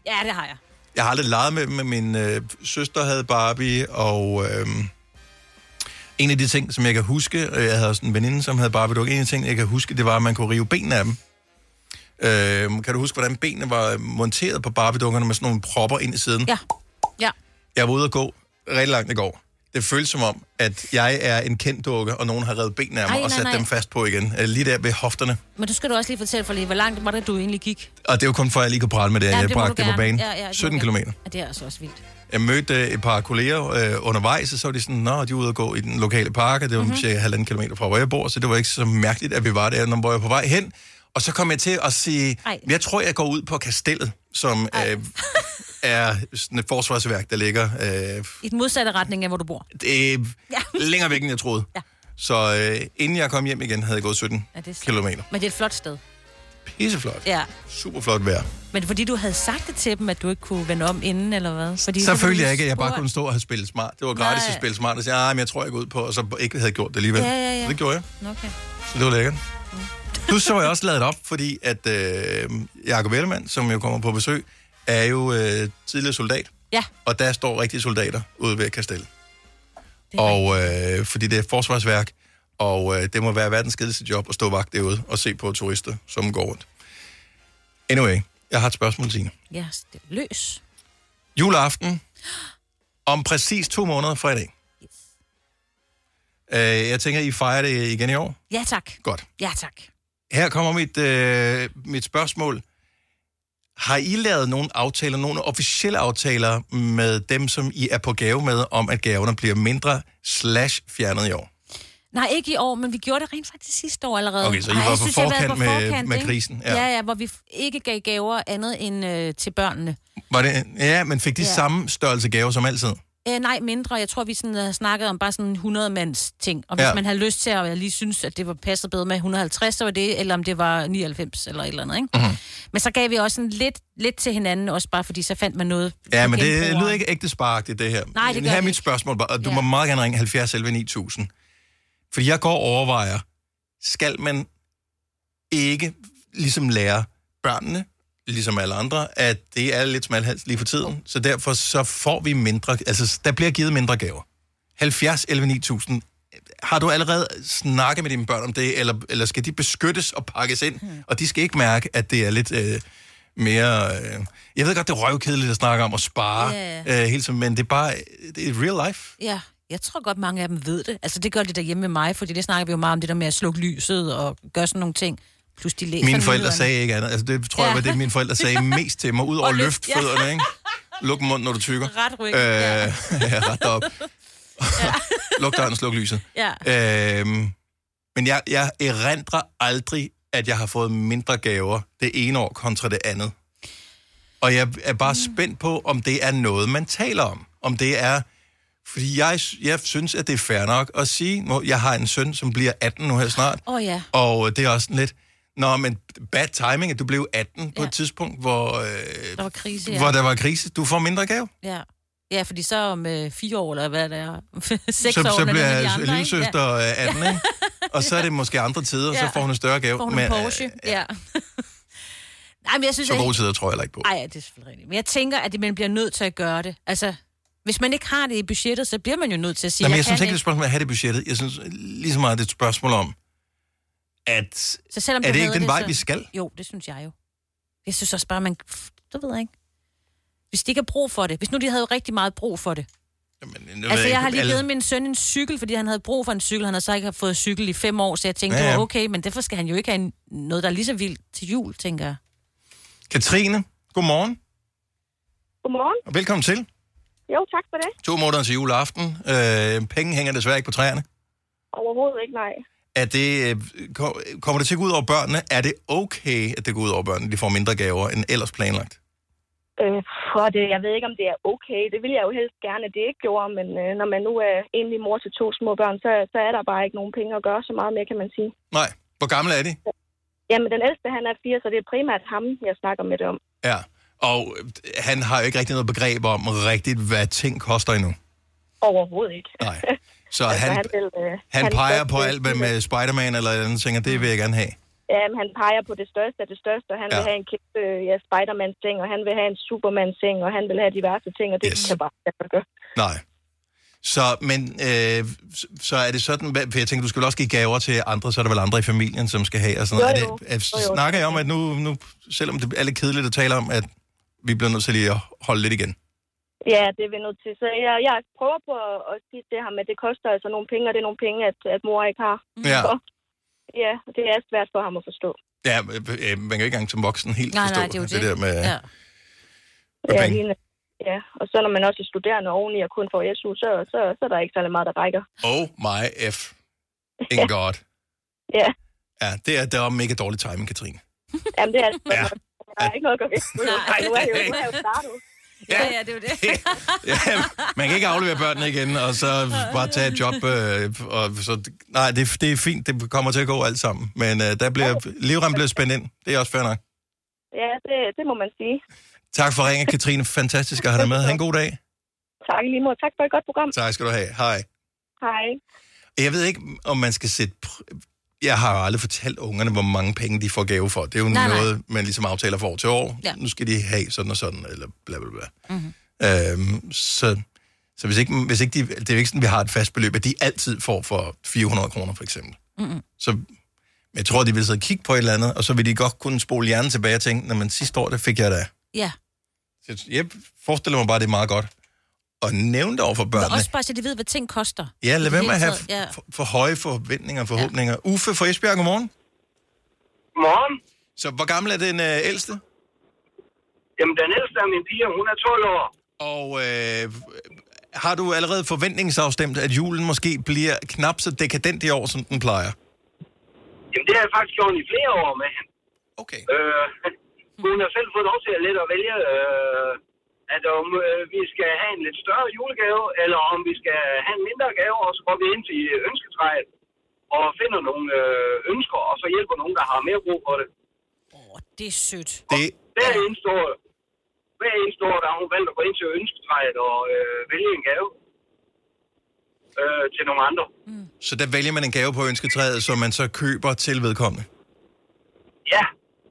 Ja, det har jeg. Jeg har aldrig leget med dem, men min øh, søster havde Barbie, og øh, en af de ting, som jeg kan huske, øh, jeg havde også en veninde, som havde Barbie-dukker, en af de ting, jeg kan huske, det var, at man kunne rive benene af dem. Øh, kan du huske, hvordan benene var monteret på Barbie-dukkerne med sådan nogle propper ind i siden? Ja. Ja. Jeg var ude at gå rigtig langt i går. Det føles som om, at jeg er en kendt dukke, og nogen har revet benene af mig Ej, og nej, sat nej. dem fast på igen. Øh, Lige der ved hofterne. Men du skal du også lige fortælle for lige, hvor langt var det, du egentlig gik? Og det er jo kun for, at jeg lige kunne prale med det, Ja, jeg det bragte det på banen. Ja, ja, det må 17 du km. Ja, det er altså også vildt. Jeg mødte øh, et par kolleger øh, undervejs, og så var de sådan, nå, de er ude og gå i den lokale park, og det var Mhm. mm-hmm. cirka halvanden kilometer fra, hvor jeg bor, så det var ikke så mærkeligt, at vi var der, når jeg var på vej hen. Og så kom jeg til at sige, Ej. jeg tror, jeg går ud på kastellet, som øh, er sådan et forsvarsværk, der ligger øh, I den modsatte retning af, hvor du bor. det er Ja. længere væk, end jeg troede. Ja. Så øh, inden jeg kom hjem igen, havde jeg gået 17 Ja, det er kilometer. Men det er et flot sted. Pisseflot. Ja. Super flot vejr. Men fordi, du havde sagt det til dem, at du ikke kunne vende om inden, eller hvad? Fordi Så følte du jeg ikke, at jeg bare kunne stå og have spillet smart. Det var gratis Nej. at spille smart, og sige, ah, men jeg tror, jeg går ud på, og så ikke havde gjort det alligevel. Ja, ja, ja. Så det gjorde jeg. Okay. Så det var lækkert. Du så jeg også lavet op, fordi at øh, Jacob Ellemann, som jo kommer på besøg, er jo øh, tidligere soldat. Ja. Og der står rigtige soldater ude ved Kastel. Og øh, fordi det er forsvarsværk, og øh, det må være verdens kedeligste job at stå vagt derude og se på turister, som går rundt. Anyway, jeg har et spørgsmål, Signe. Ja, det er løs. Juleaften om præcis to måneder fra i dag. Yes. Øh, jeg tænker, I fejrer det igen i år. Ja, tak. Godt. Ja, tak. Her kommer mit, øh, mit spørgsmål. Har I lavet nogle aftaler, nogle officielle aftaler med dem, som I er på gave med, om at gaverne bliver mindre slash fjernet i år? Nej, ikke i år, men vi gjorde det rent faktisk sidste år allerede. Okay, så I Ej, var på synes, forkant med- forkant, med ikke? krisen, ja. Ja. ja, hvor vi ikke gav gaver andet end øh, til børnene. Var det, ja, men fik de ja. samme størrelse gaver som altid? Øh, nej, mindre. Jeg tror, vi sådan, har snakket om bare sådan en 100-mands ting. Og hvis Ja. man havde lyst til at jeg lige synes, at det var passet bedre med 150, så var det, eller om det var 99 eller et eller andet. Ikke? Mm-hmm. Men så gav vi også sådan lidt, lidt til hinanden, også bare fordi så fandt man noget. Ja, men det lyder ikke ægte sparagtigt, det her. Nej, det gør Her er mit ikke. spørgsmål, og du Ja. må meget gerne ringe 70 11 9000. Fordi jeg går og overvejer, skal man ikke ligesom lære børnene, ligesom alle andre, at det er lidt smalhals lige for tiden, så derfor så får vi mindre, altså der bliver givet mindre gaver. 70 11 9000. Har du allerede snakket med dine børn om det, eller, eller skal de beskyttes og pakkes ind, hmm. og de skal ikke mærke, at det er lidt øh, mere... Øh, jeg ved godt, det er røvkedeligt at snakke om at spare Ja. øh, hele tiden, men det er bare det er real life. Ja, jeg tror godt, mange af dem ved det. Altså, det gør de derhjemme med mig, fordi det snakker vi jo meget om, det der med at slukke lyset og gøre sådan nogle ting. Plus de læser Mine forældre nyhederne. sagde ikke andet. Altså, det tror jeg Ja. var det, mine forældre sagde mest til mig, ud over at løft, ja. fødderne, ikke? Luk munden, når du tykker. Ret ryggen, Øh, ja. ja, ret op. Luk døren, sluk lyset. Ja. Øhm, men jeg, jeg erindrer aldrig, at jeg har fået mindre gaver det ene år kontra det andet. Og jeg er bare Mm. spændt på, om det er noget, man taler om. Om det er... Fordi jeg, jeg synes, at det er fair nok at sige, nu, jeg har en søn, som bliver 18 nu her snart, oh, ja. og det er også sådan lidt... Nå, men bad timing, at du blev 18 på Ja. et tidspunkt, hvor, øh, Der var krise, ja. hvor der var krise. Du får mindre gave. Ja. Ja, fordi så om øh, fire år, eller hvad det er, seks så, år, så bliver er de andre, ikke? lillesøster øh, 18, ikke? Og så er det måske andre tider, ja. så Ja. får hun en større gave. Får hun en Men, øh, Porsche, ja. Nej, men jeg synes, så gode tider tror jeg heller ikke på. Ej, ja, det er selvfølgelig rigtigt. Men jeg tænker, at man bliver nødt til at gøre det. Altså, hvis man ikke har det i budgettet, så bliver man jo nødt til at sige, Nej, men jeg, jeg synes ikke, det er et spørgsmål om at have det i budgettet. Jeg synes lige så meget, det er et spørgsmål om, at... Så selvom er det ikke den vej, så... vi skal? Jo, det synes jeg jo. Jeg synes også bare, man... Du ved jeg ikke. Hvis de ikke har brug for det. Hvis nu de havde rigtig meget brug for det. Nu Altså, ved jeg har lige alle- givet min søn en cykel, fordi han havde brug for en cykel. Han havde så ikke fået cykel i fem år, så jeg tænkte, Ja, ja, det okay, men derfor skal han jo ikke have en, noget, der er lige så vildt til jul, tænker jeg. Katrine, godmorgen, Godmorgen. og velkommen til. Jo, tak for det. To måneder til juleaften. Øh, penge hænger desværre ikke på træerne. Overhovedet ikke, nej. Er det, øh, ko- kommer det til at gå ud over børnene? Er det okay, at det går ud over børnene? De får mindre gaver end ellers planlagt? Øh, for det, jeg ved ikke, om det er okay. Det ville jeg jo helst gerne, at det ikke gjorde, men øh, når man nu er enlig mor til to små børn, så, så er der bare ikke nogen penge at gøre så meget med, kan man sige. Nej. Hvor gamle er de? Jamen, den ældste, han er fire, så det er primært ham, jeg snakker med det om. Ja. Og øh, han har jo ikke rigtig noget begreb om rigtigt, hvad ting koster endnu. Overhovedet ikke. Nej. Så Altså, han, han vil, øh, han han peger på alt hvad med Spider-Man eller et andet ting, og det vil jeg gerne have. Ja, men han peger på det største af det største, og han ja. vil have en kæmpe ja, Spider-Man-seng, og han vil have en Superman-seng, og han vil have diverse ting, og det yes. kan bare ikke gøre. Nej. Så, men, øh, så- er det sådan, for jeg tænker, du skal vel også give gaver til andre, så er der vel andre i familien, som skal have, og sådan noget. Jo, Er jo. det, er, Jo, jo. snakker jeg om, at nu, nu, selvom det er lidt kedeligt at tale om, at vi bliver nødt til lige at holde lidt igen? Ja, det er vi nødt til. Så jeg, jeg prøver på at, at sige til ham, at det koster altså nogle penge, og det er nogle penge, at, at mor ikke har. Ja. Så, ja, det er svært for ham at forstå. Ja, øh, man kan jo ikke engang som voksen helt Nej, nej, forstå det er jo det det. der med, Ja. med Ja, penge. ja, og så når man også er studerende oveni og kun får SU, så, så, så er der ikke særlig meget, der rækker. Oh my F. In God. Ja, Ja, det er, det er mega dårlig timing, Katrine. Jamen, det er altså, Ja. der er ikke noget at gå ved. Nej, nu er jeg jo, nu er jeg jo startet. Ja, ja, det er jo det. Ja, man kan ikke aflevere børnene igen, og så bare tage et job. Øh, og så, nej, det, det er fint. Det kommer til at gå alt sammen. Men øh, der bliver, livrem bliver spændt ind. Det er også fair nok. Ja, det, det må man sige. Tak for ringen, Katrine. Fantastisk at have dig med. Ha' en god dag. Tak lige måde. Tak for et godt program. Tak skal du have. Hej. Hej. Jeg ved ikke, om man skal sætte... pr- Jeg har jo aldrig fortalt ungerne, hvor mange penge de får gave for. Det er jo Nej, nej, nej. noget, man ligesom aftaler for år til år. Ja. Nu skal de have sådan og sådan, eller bla bla bla. Mm-hmm. Øhm, så så hvis, ikke, hvis ikke de, det er jo ikke sådan, vi har et fast beløb, at de altid får for 400 kroner, for eksempel. Mm-hmm. Så jeg tror, de vil sidde og kigge på et eller andet, og så vil de godt kunne spole hjernen tilbage og tænke, når man sidste år, det fik jeg da. Ja. Så jeg forestiller mig bare, det er meget godt at nævne det over for Men børnene. også bare, så de ved, hvad ting koster. Ja, lad være med at have Ja. for, for høje forventninger og forhåbninger. Ja. Uffe fra Esbjerg, godmorgen. Godmorgen. Så hvor gammel er den øh, ældste? Jamen, den ældste af mine piger, hun er 12 år. Og øh, har du allerede forventningsafstemt, at julen måske bliver knap så dekadent i år, som den plejer? Jamen, det har jeg faktisk gjort i flere år med hende. Okay. Øh, hun har selv fået lov til at lidt at vælge, øh, at om øh, vi skal have en lidt større julegave, eller om vi skal have en mindre gave, og så går vi ind til ønsketræet og finder nogle øh, ønsker, og så hjælper nogen, der har mere brug for det. Det er sødt. Det... Hver eneste år, hver eneste år, der har hun valgt at gå ind til ønsketræet og øh, vælge en gave øh, til nogle andre. Så der vælger man en gave på ønsketræet, som man så køber til vedkommende. Ja,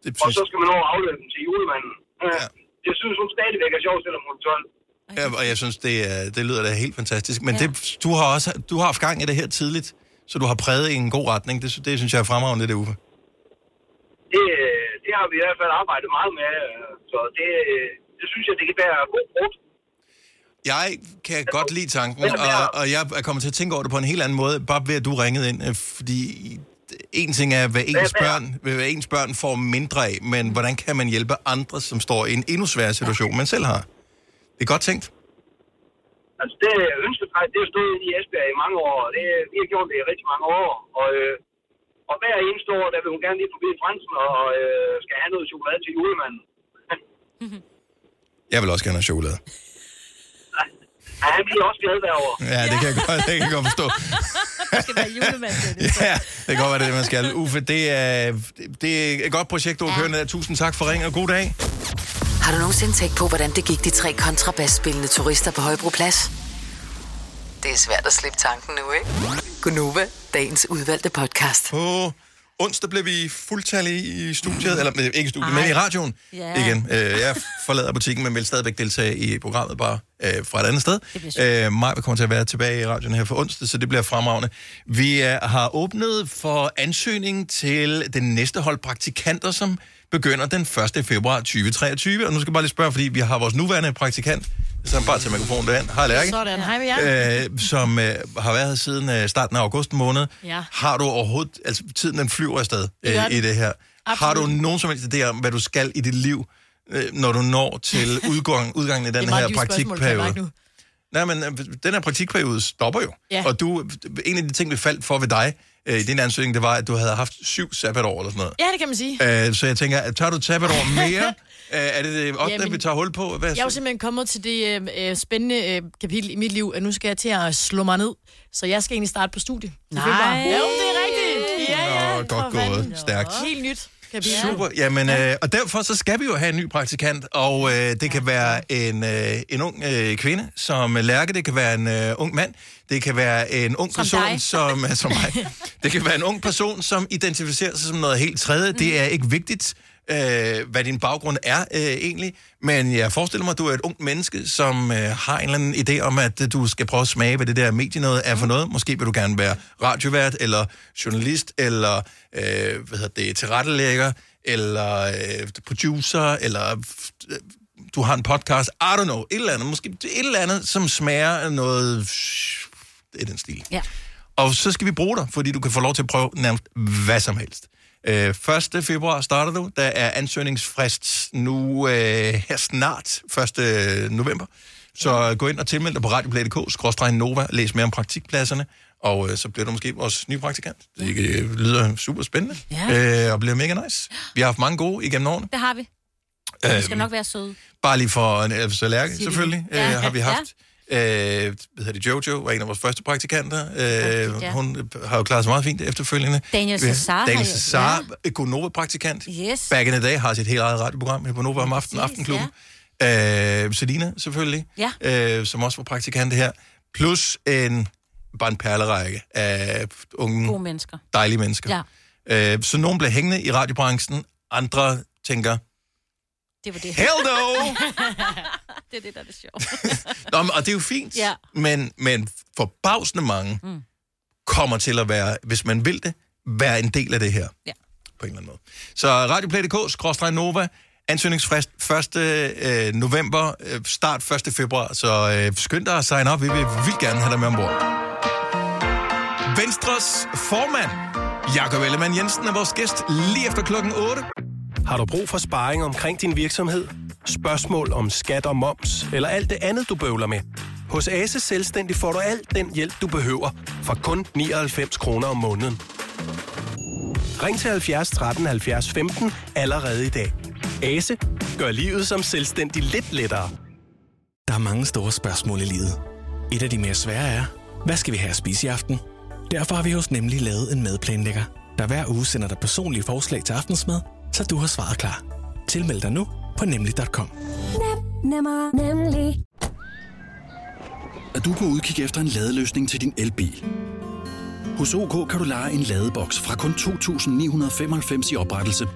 Det og så skal man over afløbe den til julemanden. Ja. Det synes hun stadigvæk er sjovt, selvom hun er 12. Ja, og jeg synes, det, er, det lyder da helt fantastisk. Men ja. det, du har også du har haft gang i det her tidligt, så du har præget i en god retning. Det, det synes jeg er fremragende, det Uffe. Det, det har vi i hvert fald arbejdet meget med, så det, det synes jeg, det kan være god brugt. Jeg kan godt lide tanken, og, og jeg er kommet til at tænke over det på en helt anden måde, bare ved at du ringede ind, øh, fordi en ting er, hvad ens, børn, hvad ens børn får mindre af, men hvordan kan man hjælpe andre, som står i en endnu sværere situation, man selv har? Det er godt tænkt. Altså det ønsketræk, det har stået i Esbjerg i mange år, og det, vi har gjort det i rigtig mange år, og, øh, og hver eneste år, der vil hun gerne lige forbi Fransen og øh, skal have noget chokolade til julemanden. Jeg vil også gerne have chokolade. Ja, han bliver også glad derovre. Ja, det kan jeg godt, det kan jeg godt forstå. Det skal være julemand til det. Ja, det kan godt være, det er det, man skal. Uffe, det er, det er et godt projekt, du har kørt der. Tusind tak for ringen, og god dag. Har du nogensinde tænkt på, hvordan det gik de tre kontrabasspillende turister på Højbroplads? Det er svært at slippe tanken nu, ikke? Gunova, dagens udvalgte podcast. På onsdag blev vi fuldtallige i studiet, eller ikke i studiet, men i radioen Ja. igen. Øh, Jeg forlader butikken, men vil stadigvæk deltage i programmet bare øh, fra et andet sted. Øh, Maj kommer til at være tilbage i radioen her for onsdag, så det bliver fremragende. Vi øh, har åbnet for ansøgning til den næste hold praktikanter, som begynder den 1. februar 2023. Og nu skal jeg bare lige spørge, fordi vi har vores nuværende praktikant, så han bare tager mikrofonen derind. Hej, Lærke. Sådan, hej med jer. Øh, som øh, har været her siden øh, starten af august måned. Ja. Har du overhovedet, altså tiden den flyver afsted øh, i den. det her. Har du Absolut. nogen som helst idé om, hvad du skal i dit liv, når du når til udgang, udgangen af den er her praktikperiode? Nej, men øh, den her praktikperiode stopper jo. Ja. Og du, en af de ting, vi faldt for ved dig øh, i din ansøgning, det var, at du havde haft syv sabbatår eller sådan noget. Ja, det kan man sige. Øh, så jeg tænker, tager du et sabbatår mere? øh, er det det 8. Jamen, vi tager hul på? Hvad Jeg er jo simpelthen kommet til det øh, øh, spændende øh, kapitel i mit liv, at nu skal jeg til at slå mig ned. Så jeg skal egentlig starte på studie. Nej. Jo, det er rigtigt. Ja, ja. Nå, godt gået. Stærkt. Helt nyt kapitel. Super. Jamen, øh, og derfor så skal vi jo have en ny praktikant, og øh, det kan være en, øh, en ung øh, kvinde som Lærke, det kan være en øh, ung mand, det kan være en ung Som person, dig. som, øh, som mig. Det kan være en ung person, som identificerer sig som noget helt tredje. Det er ikke vigtigt, øh, hvad din baggrund er øh, egentlig, men jeg forestiller mig, at du er et ungt menneske, som øh, har en eller anden idé om, at øh, du skal prøve at smage, hvad det der medienød er for noget. Måske vil du gerne være radiovært, eller journalist, eller øh, hvad hedder det, tilrettelægger, eller øh, producer, eller øh, du har en podcast, I don't know, et eller andet, måske et eller andet, som smager noget, er den stil. Ja. Og så skal vi bruge dig, fordi du kan få lov til at prøve nærmest hvad som helst. Øh, 1. februar starter du. Der er ansøgningsfrist nu øh, her snart, 1. november. Så gå ind og tilmeld dig på radioplay.dk, læs mere om praktikpladserne, og øh, så bliver du måske vores nye praktikant. Det øh, lyder super spændende, Ja. øh, og bliver mega nice. Vi har haft mange gode igennem årene. Det har vi. Vi Øhm, skal nok være søde. Bare lige for øh, Lærke, Sig det. selvfølgelig, Ja, øh, har vi ja. Øh, hvad hedder det, Jojo var en af vores første praktikanter. Øh, ja. Hun har jo klaret sig meget fint efterfølgende. Daniel Cesar Daniel Cesar, ja. Gonova-praktikant. Yes. Back in the day har sit helt eget radioprogram her på Nova om aftenen, Aftenklubben. Ja. Øh, Selina, selvfølgelig, Ja. øh, som også var praktikant her. Plus en, bare en perlerække af unge, Gode mennesker. dejlige mennesker. Ja, Øh, så nogen bliver hængende i radiobranchen, andre tænker, det var det. Hell no! det er det, der er det sjovt. Nå, men, og det er jo fint, Ja. men, men forbavsende mange mm. kommer til at være, hvis man vil det, være en del af det her. Ja. På en eller anden måde. Så radioplay.dk, Nova, ansøgningsfrist 1. Øh, november, øh, start 1. februar, så øh, skynd dig at sign op, vi vil vildt gerne have dig med ombord. Venstres formand, Jakob Ellemann Jensen, er vores gæst lige efter klokken 8. Har du brug for sparring omkring din virksomhed? Spørgsmål om skat og moms, eller alt det andet, du bøvler med? Hos Ase Selvstændig får du alt den hjælp, du behøver, for kun 99 kroner om måneden. Ring til 70 13 70 15 allerede i dag. Ase gør livet som selvstændig lidt lettere. Der er mange store spørgsmål i livet. Et af de mere svære er, hvad skal vi have at spise i aften? Derfor har vi hos Nemlig lavet en madplanlægger, der hver uge sender dig personlige forslag til aftensmad, så du har svaret klar. Tilmeld dig nu på nemlig.com. Nem, nemmer, nemlig. Er du på udkig efter en ladeløsning til din elbil? Hos OK kan du lege en ladeboks fra kun 2.995 i oprettelse,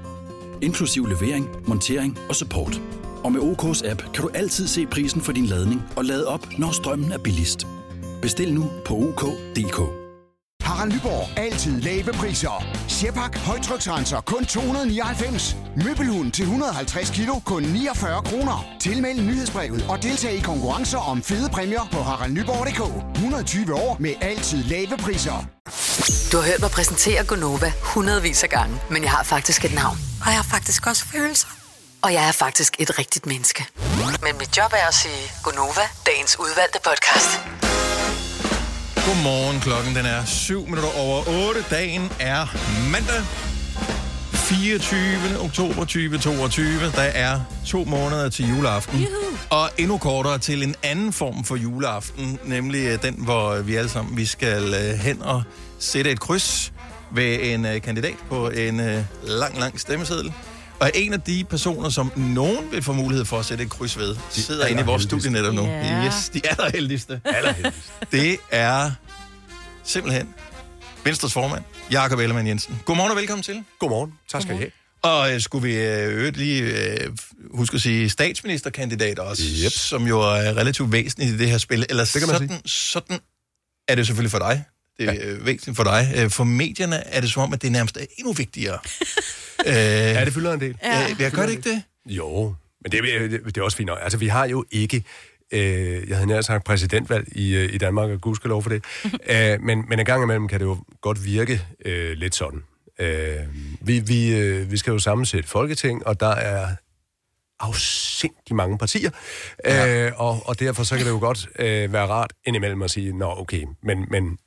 inklusiv levering, montering og support. Og med OK's app kan du altid se prisen for din ladning og lade op, når strømmen er billigst. Bestil nu på OK.dk. Harald Nyborg. Altid lave priser. Sjehpak. Højtryksrenser. Kun 299. Møbelhund til 150 kilo. Kun 49 kroner. Tilmeld nyhedsbrevet og deltag i konkurrencer om fede præmier på haraldnyborg.dk. 120 år med altid lave priser. Du har hørt mig præsentere Gonova hundredvis af gange, men jeg har faktisk et navn. Og jeg har faktisk også følelser. Og jeg er faktisk et rigtigt menneske. Men mit job er at sige Gonova, dagens udvalgte podcast. Godmorgen, klokken den er 7 minutter over 8. Dagen er mandag. 24. oktober 2022. Der er to måneder til juleaften. Juhu. Og endnu kortere til en anden form for juleaften, nemlig øh, den, hvor vi alle sammen vi skal øh, hen og sætte et kryds ved en øh, kandidat på en øh, lang, lang stemmeseddel. Og en af de personer, som nogen vil få mulighed for at sætte et kryds ved, sidder inde i vores studie netop nu. Ja. Yes, de allerheldigste. allerheldigste. Det er simpelthen Venstres formand, Jakob Ellemann Jensen. Godmorgen og velkommen til. Godmorgen. Tak skal I have. Og øh, skulle vi øh, øvrigt lige øh, huske at sige statsministerkandidat også, yep. som jo er relativt væsentligt i det her spil. Eller Det kan man sådan, sådan er det selvfølgelig for dig. Det er ja. øh, væsentligt for dig. Øh, For medierne er det som om, at det nærmest er endnu vigtigere. øh, Ja, det fylder en del. Ja, jeg gør det ikke det? Jo, men det, er- det, det er også fint nok. Altså, vi har jo ikke... Øh, jeg havde nær sagt præsidentvalg i, øh, i Danmark, og gud skal lov for det. øh, men, men en gang imellem kan det jo godt virke øh, lidt sådan. Øh, vi, vi, øh, vi skal jo sammensætte Folketing, og der er afsindig mange partier, ja. øh, og, og derfor så kan det jo godt øh, være rart indimellem at sige, nå okay, men, men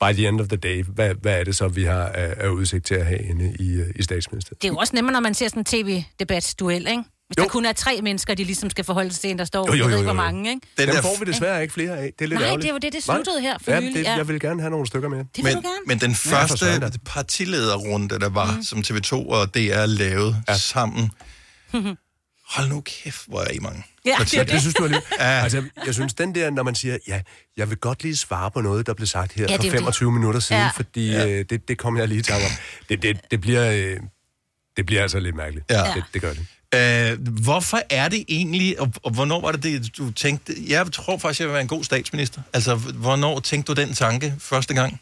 by the end of the day, hvad, hvad er det så, vi har af, af udsigt til at have inde i, øh, i statsministeriet? Det er jo også nemmere, når man ser sådan en tv-debat-duel, ikke? Hvis jo. der kun er tre mennesker, de ligesom skal forholde sig til en, der står, Jo, jo, jeg ved jo, ikke, jo, hvor jo. mange, ikke? Den Dem får vi desværre ikke flere af. Det er lidt Nej, ærgerligt. det var det, det sluttede her for ja, nylig, det, ja. Jeg vil gerne have nogle stykker med. Det vil men, du gerne. men den Ja, første da. partilederrunde, der var, mm. som TV2 og DR lavede ja. sammen, hold nu kæft, hvor er I mange. Ja, partier. Det synes du er lidt... ja. Altså, jeg synes, den der, når man siger, ja, jeg vil godt lige svare på noget, der blev sagt her Ja, det for jo 25 minutter siden, Ja. ja. fordi Ja. øh, det, det kom jeg lige i tanke om. Det, det, det, bliver, øh, det bliver altså lidt mærkeligt. Ja. Det, det gør det. Øh, hvorfor er det egentlig, og, og hvornår var det det, du tænkte, jeg tror faktisk, jeg vil være en god statsminister. Altså, hvornår tænkte du den tanke første gang?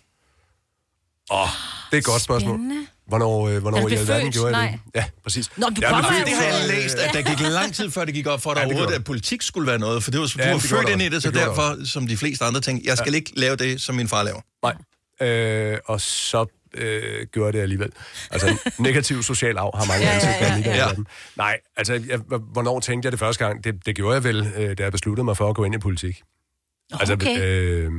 Åh, oh, det er et godt spørgsmål. Spændende. Hvornår, øh, hvornår Er i alverden gjorde jeg det? Ja, præcis. Nå, men du blevet jo Det har jeg læst, at der gik lang tid før det gik op for dig Ja, det overhovedet, at politik skulle være noget, for det var, du Ja, var det født det ind i det, så Det derfor, som de fleste andre tænkte, jeg skal ikke lave det, som min far laver. Nej. Øh, og så øh, gjorde det alligevel. Altså, negativ social arv har mange Ja, ja, ansigter. ja, alligevel. ja. Nej, altså, jeg, hvornår tænkte jeg det første gang? Det, det gjorde jeg vel, øh, da jeg besluttede mig for at gå ind i politik. Altså, Okay. øh,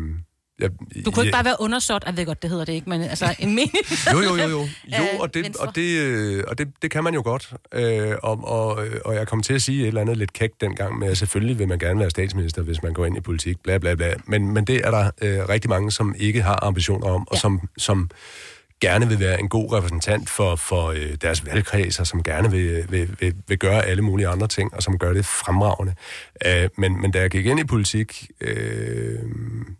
jeg, Du kunne ikke bare være undersåt, jeg ved godt, det hedder det ikke, men altså en mening. Jo, jo, jo, jo. Jo, Øh, og det, og det, øh, og det, det kan man jo godt. Øh, og, og, og jeg kom til at sige et eller andet lidt kægt dengang med, at selvfølgelig vil man gerne være statsminister, hvis man går ind i politik, bla bla bla. Men, men det er der øh, rigtig mange, som ikke har ambitioner om, og Ja. som, som gerne vil være en god repræsentant for, for øh, deres valgkreds, og som gerne vil, vil, vil, vil gøre alle mulige andre ting, og som gør det fremragende. Øh, men, men da jeg gik ind i politik, øh,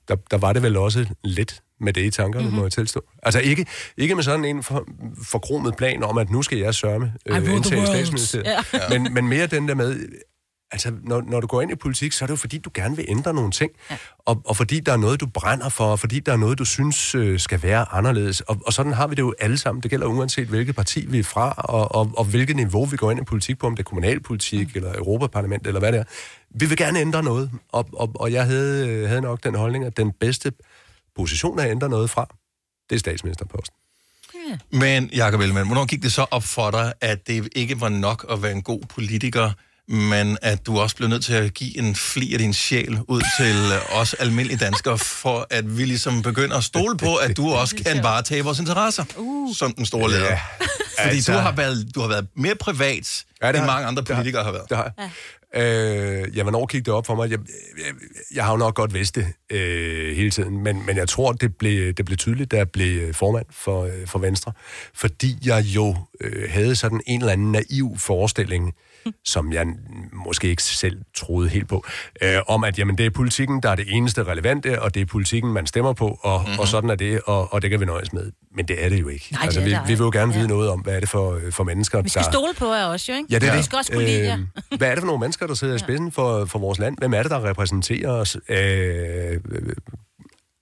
der, der var det vel også lidt med det i tankerne, Mhm. mm-hmm. må jeg tilstå. Altså ikke, ikke med sådan en for, forkromet plan om, at nu skal jeg sørme øh, indtage statsministeriet. Ja. Men, men mere den der med, altså når, når du går ind i politik, så er det jo fordi, du gerne vil ændre nogle ting. Ja. Og, og fordi der er noget, du brænder for, og fordi der er noget, du synes øh, skal være anderledes. Og, og sådan har vi det jo alle sammen. Det gælder uanset, hvilket parti vi er fra, og, og, og hvilket niveau vi går ind i politik på, om det er kommunalpolitik, mm. eller Europaparlament, eller hvad det er. Vi vil gerne ændre noget. Og, og, og jeg havde, øh, havde nok den holdning, at den bedste position at ændre noget fra, det er statsministerposten. Men, Jacob Ellemann, hvornår gik det så op for dig, at det ikke var nok at være en god politiker, men at du også blev nødt til at give en fli af din sjæl ud til øh, os almindelige danskere, for at vi ligesom begynder at stole på, at du også kan varetage vores interesser, uh. som den store leder. Ja. Fordi Altså- du, har været, du har været mere privat, Ja, ja, det end har- mange andre det har- politikere har været. Det har jeg. Øh, ja, hvornår gik det op for mig? Jeg, jeg, jeg har jo nok godt vidst det øh, hele tiden, men, men jeg tror, det blev, det blev tydeligt, da jeg blev formand for, øh, for Venstre. Fordi jeg jo øh, havde sådan en eller anden naiv forestilling, som jeg måske ikke selv troede helt på, øh, om at jamen, det er politikken, der er det eneste relevante, og det er politikken, man stemmer på, og, mm-hmm. og sådan er det, og, og det kan vi nøjes med. Men det er det jo ikke. Nej, altså, vi, vi vil jo gerne Ja. vide noget om, hvad er det for, øh, for mennesker, Vi skal der... stole på jer også, jo, ikke? Ja, det er Vi det. skal også kunne lide jer. Øh, hvad er det for nogle mennesker, der sidder i spidsen for, for vores land? Hvem er det, der repræsenterer os? Øh, øh,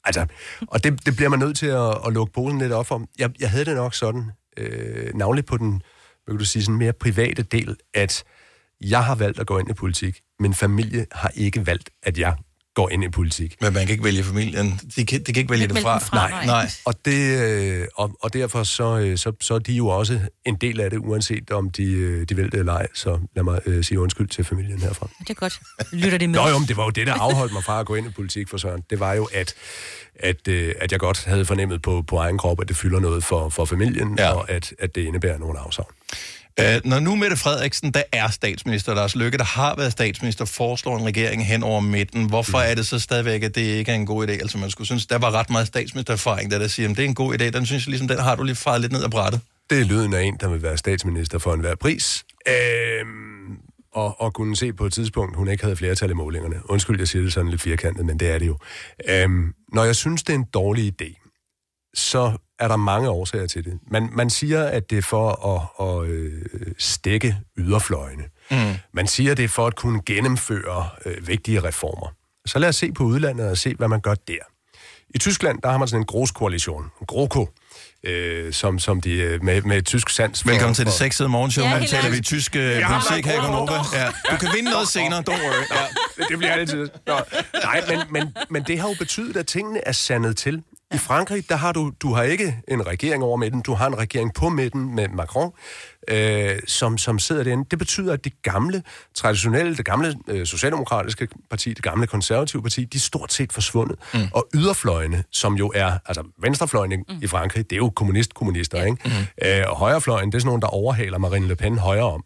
altså, og det, det bliver man nødt til at, at lukke posen lidt op for. Jeg, jeg havde det nok sådan, øh, navnligt på den hvad kan du sige, sådan mere private del, at jeg har valgt at gå ind i politik. men familie har ikke valgt, at jeg går ind i politik. Men man kan ikke vælge familien. De kan, de kan ikke vælge det fra. Nej, nej. Og, det, øh, og, og derfor så, øh, så, så er de jo også en del af det, uanset om de, øh, de vil det eller ej. Så lad mig øh, sige undskyld til familien herfra. Det er godt. Lytter de med? Nå jo, men det var jo det, der afholdt mig fra at gå ind i politik for Søren. Det var jo, at, at, øh, at jeg godt havde fornemmet på, på egen krop, at det fylder noget for, for familien, ja. og at, at det indebærer nogle afsavn. Øh, når nu Mette Frederiksen, der er statsminister, Lars Løkke, der har været statsminister, foreslår en regering hen over midten, hvorfor Mm. er det så stadigvæk, at det ikke er en god idé? Altså man skulle synes, der var ret meget statsministererfaring, der der siger, at det er en god idé. Den synes jeg ligesom, den har du lige faret lidt ned ad brættet. Det er lyden af en, der vil være statsminister for enhver pris. Øhm, og, og kunne se på et tidspunkt, hun ikke havde flertal i målingerne. Undskyld, jeg siger det sådan lidt firkantet, men det er det jo. Øhm, når jeg synes, det er en dårlig idé, så er der mange årsager til det. Man, man siger, at det er for at, at øh, stække yderfløjene. Mm. Man siger, at det er for at kunne gennemføre øh, vigtige reformer. Så lad os se på udlandet og se, hvad man gør der. I Tyskland, der har man sådan en groskoalition, en GroKo, øh, som, som de øh, med, med tysk sans... For, Velkommen til det sexede morgenshow. Ja, nu taler vi tysk Ja, ja, politik her i Gonova. Ja, du kan vinde noget senere, don't worry. Ja. det bliver altid. Nå. Nej, men, men, men det har jo betydet, at tingene er sandet til. I Frankrig, der har du, du har ikke en regering over midten, du har en regering på midten med Macron, øh, som, som sidder derinde. Det betyder, at det gamle, traditionelle, det gamle øh, socialdemokratiske parti, det gamle konservative parti, de er stort set forsvundet. Mm. Og yderfløjene, som jo er, altså venstrefløjen mm. i Frankrig, det er jo kommunist-kommunister, ikke? Mm. Øh, og højrefløjen, det er sådan nogen, der overhaler Marine Le Pen højre om.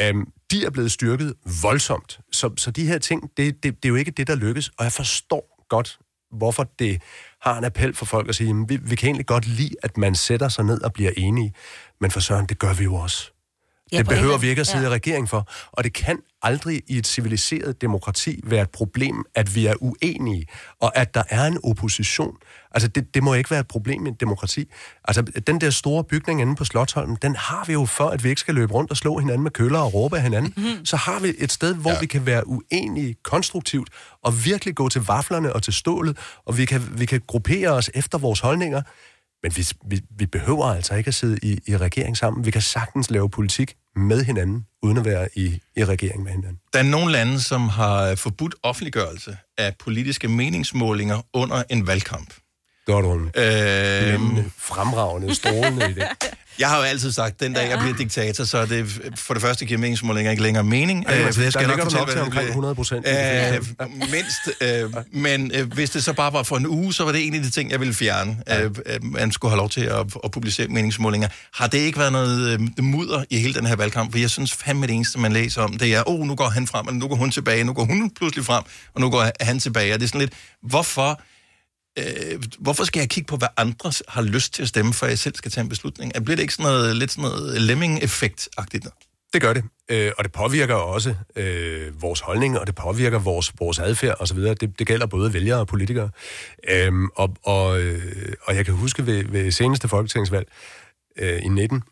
Øhm, de er blevet styrket voldsomt. Så, så de her ting, det, det, det er jo ikke det, der lykkes. Og jeg forstår godt, hvorfor det har en appel for folk at sige, jamen, vi, vi kan egentlig godt lide, at man sætter sig ned og bliver enige. Men for søren, det gør vi jo også. Ja, det behøver vi ikke at sidde ja. i regering for. Og det kan aldrig i et civiliseret demokrati være et problem, at vi er uenige, og at der er en opposition. Altså, det, det må ikke være et problem i et demokrati. Altså, den der store bygning inde på Slottholmen, den har vi jo for, at vi ikke skal løbe rundt og slå hinanden med køller og råbe af hinanden. Mm-hmm. Så har vi et sted, hvor ja. vi kan være uenige konstruktivt, og virkelig gå til vaflerne og til stålet, og vi kan, vi kan gruppere os efter vores holdninger. Men vi, vi, vi behøver altså ikke at sidde i, i regering sammen. Vi kan sagtens lave politik med hinanden, uden at være i, i regering med hinanden. Der er nogle lande, som har forbudt offentliggørelse af politiske meningsmålinger under en valgkamp. Det var du en øhm, fremragende, strålende idé. Jeg har jo altid sagt, den dag jeg bliver diktator, så er det for det første giver meningsmålinger ikke længere mening. Ej, Øh, altså, jeg der nok ligger nok til det omkring bliver. 100 procent. Øh, mindst. Øh, men øh, hvis det så bare var for en uge, så var det en af de ting, jeg ville fjerne. Ja. Øh, øh, man skulle have lov til at, at publicere meningsmålinger. Har det ikke været noget øh, mudder i hele den her valgkamp? For jeg synes fandme det eneste, man læser om, det er, oh, nu går han frem, eller nu går hun tilbage, nu går hun pludselig frem, og nu går han tilbage. Og det er sådan lidt, hvorfor... Øh, hvorfor skal jeg kigge på, hvad andre har lyst til at stemme, før jeg selv skal tage en beslutning? Er- Bliver det ikke sådan noget, lidt sådan noget lemming-effekt-agtigt? Det gør det, øh, og det påvirker også øh, vores holdning, og det påvirker vores, vores adfærd osv. Det, det gælder både vælgere og politikere. Øhm, og, og, øh, og jeg kan huske ved, ved seneste folketingsvalg øh, i 19,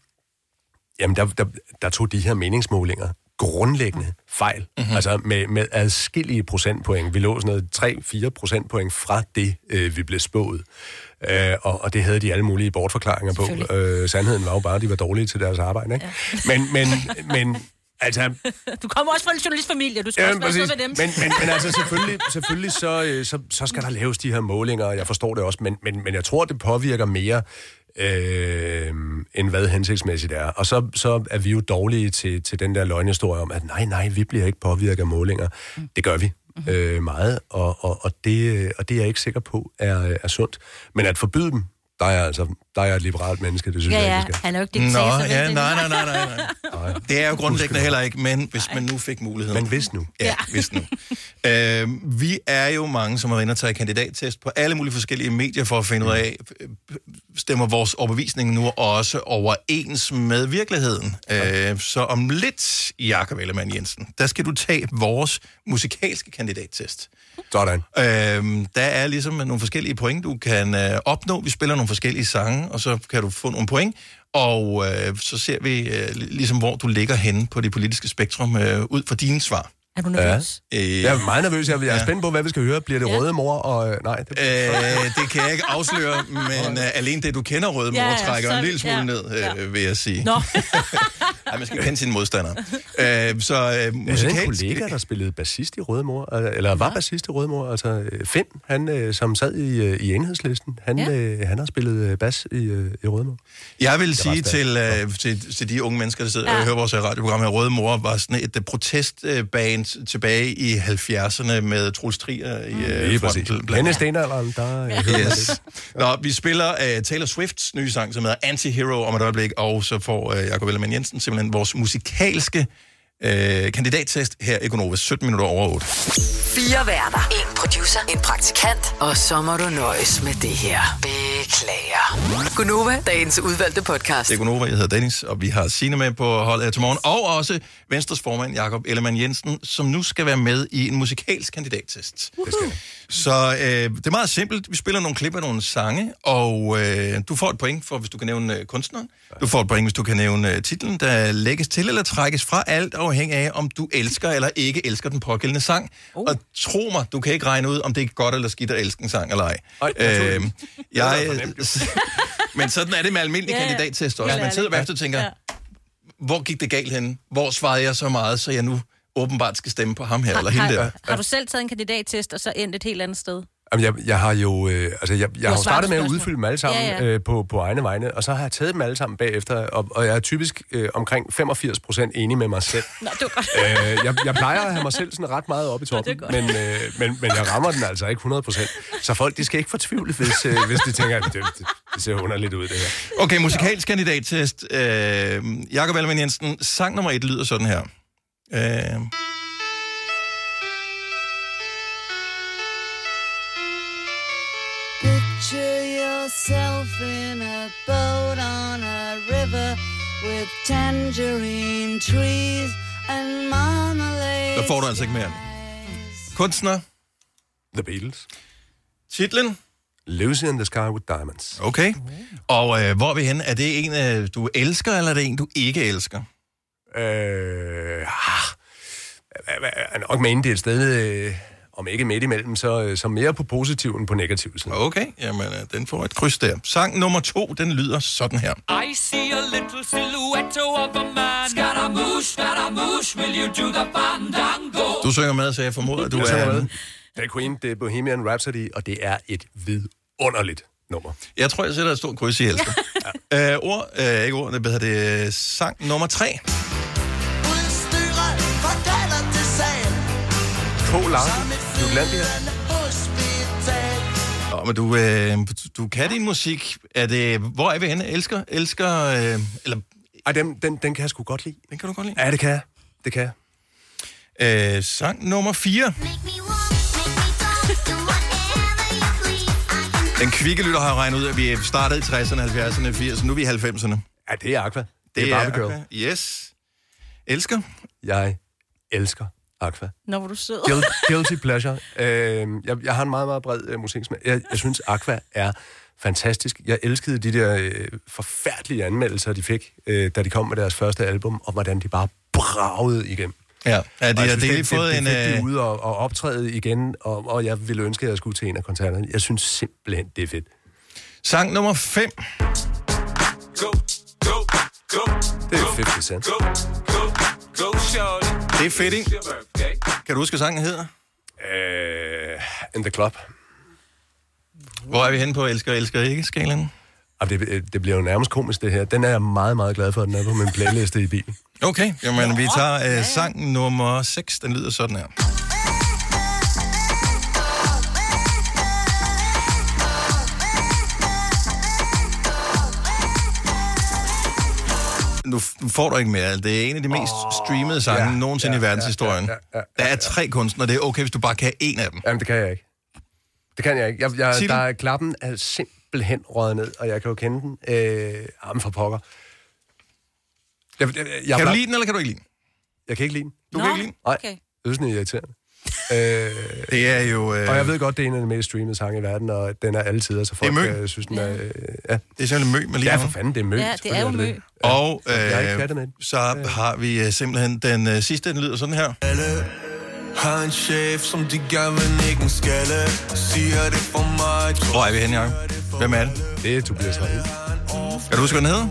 jamen der, der, der tog de her meningsmålinger grundlæggende fejl. Mm-hmm. Altså med, med adskillige procentpoint. Vi lå sådan noget 3-4 procentpoint fra det, øh, vi blev spået. Øh, og, og det havde de alle mulige bortforklaringer på. Øh, sandheden var jo bare, at de var dårlige til deres arbejde. Ikke? Ja. Men, men, men altså, Du kommer også fra en journalistfamilie, du skal Ja, også være med dem. Men, men, men altså selvfølgelig, selvfølgelig så, øh, så, så skal der laves de her målinger, og jeg forstår det også, men, men, men jeg tror, det påvirker mere, øh, end hvad hensigtsmæssigt er. Og så, så er vi jo dårlige til, til den der løgnhistorie om, at nej, nej, vi bliver ikke påvirket af målinger. Mm. Det gør vi øh, meget, og, og, og, det, øh, og det er jeg ikke sikker på er, er sundt. Men at forbyde dem, der er altså der er et liberalt menneske, det synes Ja, jeg ikke, han er jo ikke Nå, diktator. vel? ja, Det- nej, nej, nej, nej, nej. Det er jo grundlæggende heller ikke, men hvis man nu fik muligheden. Men hvis nu. Ja, hvis nu. øh, vi er jo mange, som har været inde og taget kandidattest på alle mulige forskellige medier for at finde ud af, øh, stemmer vores overbevisning nu også overens med virkeligheden. Øh, så om lidt, Jakob Ellemann Jensen, der skal du tage vores musikalske kandidattest. Sådan. Øhm, der er ligesom nogle forskellige point, du kan øh, opnå. Vi spiller nogle forskellige sange, og så kan du få nogle point. Og øh, så ser vi øh, ligesom, hvor du ligger henne på det politiske spektrum øh, ud fra dine svar. Er du nervøs? Øh, Jeg er meget nervøs. Jeg, er Ja. spændt på, hvad vi skal høre. Bliver det Ja. røde mor? Og, øh, nej, det, Øh, det kan jeg ikke afsløre, men øh, alene det, du kender Røde Mor, Ja, ja, ja, trækker så- en lille smule ja, ned, øh, ja. vil jeg sige. Nå. Ej, man skal kende sine modstandere. Øh, så øh, havde en musikalsk... kollega, der spillede bassist i Rødemor, øh, eller var bassist i Rødemor, altså øh, Finn, han, øh, som sad i, i enhedslisten, han, Ja. øh, han har spillet bas i, øh, i Rødemor. Jeg vil sige til, øh, til, til de unge mennesker, der sidder ja. Ja. og hører vores radioprogram her, Røde Mor var sådan et øh, protestband tilbage i 70'erne med Troels Trier i øh, Lige præcis. fronten. Stenalderen, der øh, man Yes. Nå, vi spiller uh, Taylor Swifts nye sang, som hedder Anti-Hero om et øjeblik, og så får uh, Jacob Ellemann Jensen simpelthen vores musikalske uh, kandidattest her i Gonova, 17 minutter over 8. Fire værter. En producer. En praktikant. Og så må du nøjes med det her. Beklager. Gunova, dagens udvalgte podcast. Det er Gonova, jeg hedder Dennis, og vi har Signe med på holdet her til morgen, og også Venstres formand, Jakob Ellemann Jensen, som nu skal være med i en musikalsk kandidattest. Det skal. Så øh, det er meget simpelt. Vi spiller nogle klip af nogle sange, og øh, du får et point for, hvis du kan nævne øh, kunstneren. Du får et point, hvis du kan nævne øh, titlen, der lægges til eller trækkes fra alt afhængig af, om du elsker eller ikke elsker den pågældende sang. Uh. Og tro mig, du kan ikke regne ud, om det er godt eller skidt at elske en sang eller ej. Ej, Øh, jeg, men sådan er det med almindelig Ja, ja. kandidattest også. Man sidder bagefter og tænker, Ja. hvor gik det galt henne? Hvor svarede jeg så meget, så jeg nu åbenbart skal stemme på ham her eller hende der? Har, har du selv taget en kandidattest, og så endt et helt andet sted? Jamen, jeg, jeg har jo, øh, altså, jeg, jeg har startet med at udfylde dem alle sammen Ja, ja. Øh, på, på egne vegne, og så har jeg taget dem alle sammen bagefter, og, og jeg er typisk øh, omkring 85 procent enig med mig selv. Nå, det var godt. øh, jeg, jeg plejer at have mig selv sådan ret meget op i toppen, godt. men, øh, men, men jeg rammer den altså ikke 100 procent. Så folk, de skal ikke fortvivle, hvis, øh, hvis de tænker, at det, det, det ser underligt ud, det her. Okay, musikalsk kandidattest. Øh, Jakob Ellemann Jensen, sang nummer et lyder sådan her. Øh, Picture yourself in a boat on a river with tangerine trees and marmalade. der får du altså ikke mere. Kunstner, The Beatles. titlen. Lucy in the Sky with Diamonds. Okay. Og øh, hvor er vi henne? Er det en, øh, du elsker, eller er det en, du ikke elsker? Øh, ah, er nok med det et sted, øh, om ikke midt imellem, så, øh, så mere på positiv end på negativ side. Okay, jamen øh, den får et kryds der. Sang nummer to, den lyder sådan her. I see a little silhouette of a man. Scaramouche, Scaramouche, will you do the fandango? Du synger med, så jeg formoder, at du er... med. Det er Queen, det er Bohemian Rhapsody, og det er et vidunderligt nummer. Jeg tror, jeg sætter et stort kryds i elsker. ja. øh, ord, øh, ikke ord, det hedder det sang nummer tre. K. Larsen, Jutlandia. Hospital. Nå, men du, øh, du kan din musik. Er det, hvor er vi henne? Elsker? Elsker? Øh, eller, Ej, den, den, den kan jeg sgu godt lide. den kan du godt lide? Ja, det kan jeg. Det kan jeg. Øh, sang nummer 4. Den kvikke lytter har regnet ud, at vi startede i 60'erne, 70'erne, 80'erne, nu er vi i 90'erne. Ja, det er Aqua. Det er Barbie Girl. Aqua. Yes. Elsker? Jeg elsker Aqua. Når var du. Guil- Guilty pleasure. Øh, jeg, jeg har en meget, meget bred øh, musiksmag. Jeg, jeg synes, Aqua er fantastisk. Jeg elskede de der øh, forfærdelige anmeldelser, de fik, øh, da de kom med deres første album, og hvordan de bare bragede igennem. Ja, ja de har delt det, fået det, en... det øh, ude og, og optræde igen, og, og jeg ville ønske, at jeg skulle til en af koncerterne. Jeg synes simpelthen, det er fedt. Sang nummer 5. Go, go, go. Det er 50 Cent. Go, go. Det er fedt, ikke? Kan du huske, hvad sangen hedder? Øh, in the Club. Hvor er vi henne på elsker, elsker ikke skalaen? Det, det bliver jo nærmest komisk, det her. Den er jeg meget, meget glad for, at den er på min playliste i bilen. Okay, jamen vi tager øh, sang nummer 6. Den lyder sådan her. Nu får du ikke mere. Det er en af de mest streamede sange ja, ja, nogensinde ja, i verdenshistorien. ja, ja, ja, Der er tre kunstnere. Det er okay, hvis du bare kan en af dem. Jamen, det kan jeg ikke. Det kan jeg ikke. Jeg, jeg, Sig der er klappen er simpelthen røget ned, og jeg kan jo kende den. Øh, jamen, for pokker. Jeg, jeg, jeg, Kan du lide den, eller kan du ikke lide den? Jeg kan ikke lide den. Du kan ikke lide den? Nej, okay. jeg den er irriterende. Øh, Det er jo... Øh, og jeg ved godt, det er en af de mest streamede sange i verden, og den er altid, så folk Det er Mø. øh, synes, den er... Øh, ja. Det er simpelthen mø med lige ja, for fanden, det er mø. Ja, det er jo mø. Og Jeg er ikke øh, den. så har vi øh, simpelthen den øh, sidste, den lyder sådan her. Har en chef, som de gerne vil ikke en skalle. Siger det for mig. Hvor er vi henne, Jacob? Hvem er det? Det er Tobias Rahim. Kan du huske, hvad den hedder?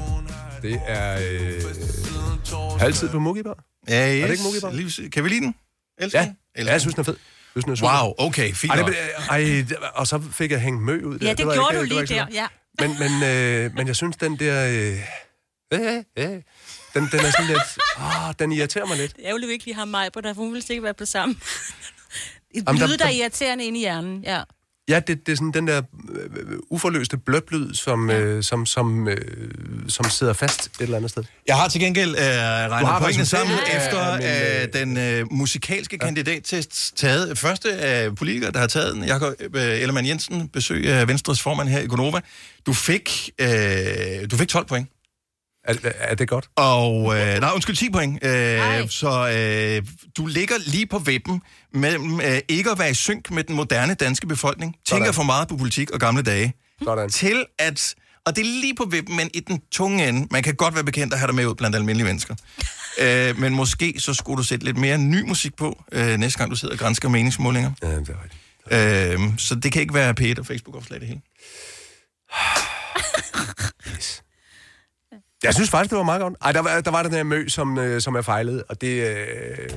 Det er øh, halvtid på Mugibar. Ja, yes. det ikke Mugibar? Lige- Kan vi lide den? Elsker Ja, den? ja, Elsker jeg den? synes, den er fed. Jeg synes, den er super. Wow, okay, fint Ej, det, ej, det- og så fik jeg hængt mø ud der. Ja, det var gjorde ikke- du det var lige der. Ja. Men, men, øh, men jeg synes, den der... Øh, øh, øh, den, den er sådan lidt... Åh, den irriterer mig lidt. Det er jo ikke lige har mig på der, hun vil sikkert være på sammen. Der- lyde, der er der- irriterende inde i hjernen, ja. Ja, det, det er sådan den der øh, uforløste bløblyd, som, øh, som, som, øh, som sidder fast et eller andet sted. Jeg har til gengæld øh, regnet pointene sammen af- efter af min, øh, den øh, musikalske kandidattest taget. Første af politikere, der har taget den, Jakob øh, Ellemann Jensen, besøg af Venstres formand her i Gonova. Du fik, øh, du fik 12 point. Er, er det godt? Og, øh, nej, undskyld, 10 point. Øh, så øh, du ligger lige på vippen mellem øh, ikke at være i synk med den moderne danske befolkning, tænker Sådan. for meget på politik og gamle dage, Sådan. til at, og det er lige på vippen, men i den tunge ende, man kan godt være bekendt at have dig med ud blandt almindelige mennesker. øh, men måske så skulle du sætte lidt mere ny musik på, øh, næste gang du sidder og grænsker meningsmålinger. Ja, det er rigtigt. Øh, så det kan ikke være P1 og Facebook-opslag det hele. Jeg synes faktisk, det var meget godt. Ej, der var, der var den her mø, som, øh, som jeg fejlede, og det... Øh,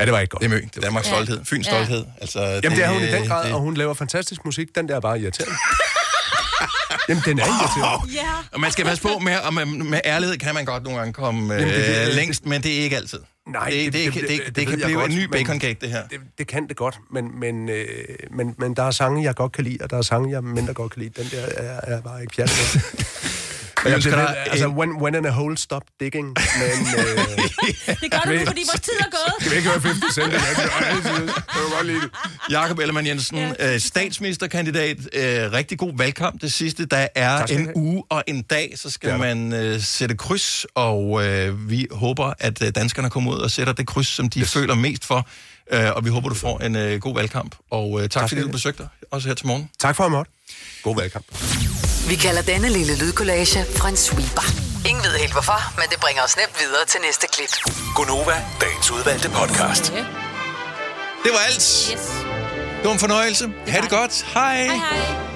Ja, det var ikke godt. Det er Mø. Det er Danmarks Ja. stolthed. Fyns Ja. stolthed. Altså, Jamen, det er hun i den grad, det- og hun laver fantastisk musik. Den der er bare irriterende. Jamen, den er irriterende. Ja. Og man skal passe på med, og med, med ærlighed kan man godt nogle gange komme øh, Jamen, det- det- længst, men det er ikke altid. Nej, det, det, det, det, det, det, det kan blive godt, en ny baconcake, det her. Det, det kan det godt, men, men, øh, men, men der er sange, jeg godt kan lide, og der er sange, jeg mindre godt kan lide. Den der er, er bare ikke pjat med. Jeg bliver dig altså, en- when, when in a hole, stop digging. Men, øh, Det gør du nu, fordi vores tid er gået. Skal vi ikke høre 50 Cent? Det kan godt lide det. Jakob Ellemann Jensen, øh, statsministerkandidat. Øh, rigtig god valgkamp det sidste. Der er Tak en have. uge og en dag, så skal Det der. man øh, sætte kryds, og øh, vi håber, at øh, danskerne kommer ud og sætter det kryds, som de yes. føler mest for. Øh, og vi håber, du får en øh, god valgkamp. Og øh, tak, tak fordi du besøgte dig, også her til morgen. Tak for at måtte. God valgkamp. Vi kalder denne lille lydkollage en sweeper. Ingen ved helt hvorfor, men det bringer os nemt videre til næste klip. Gunova, dagens udvalgte podcast. Det var alt. Yes. Det var en fornøjelse. Ha' det godt. Hej. Hej hej.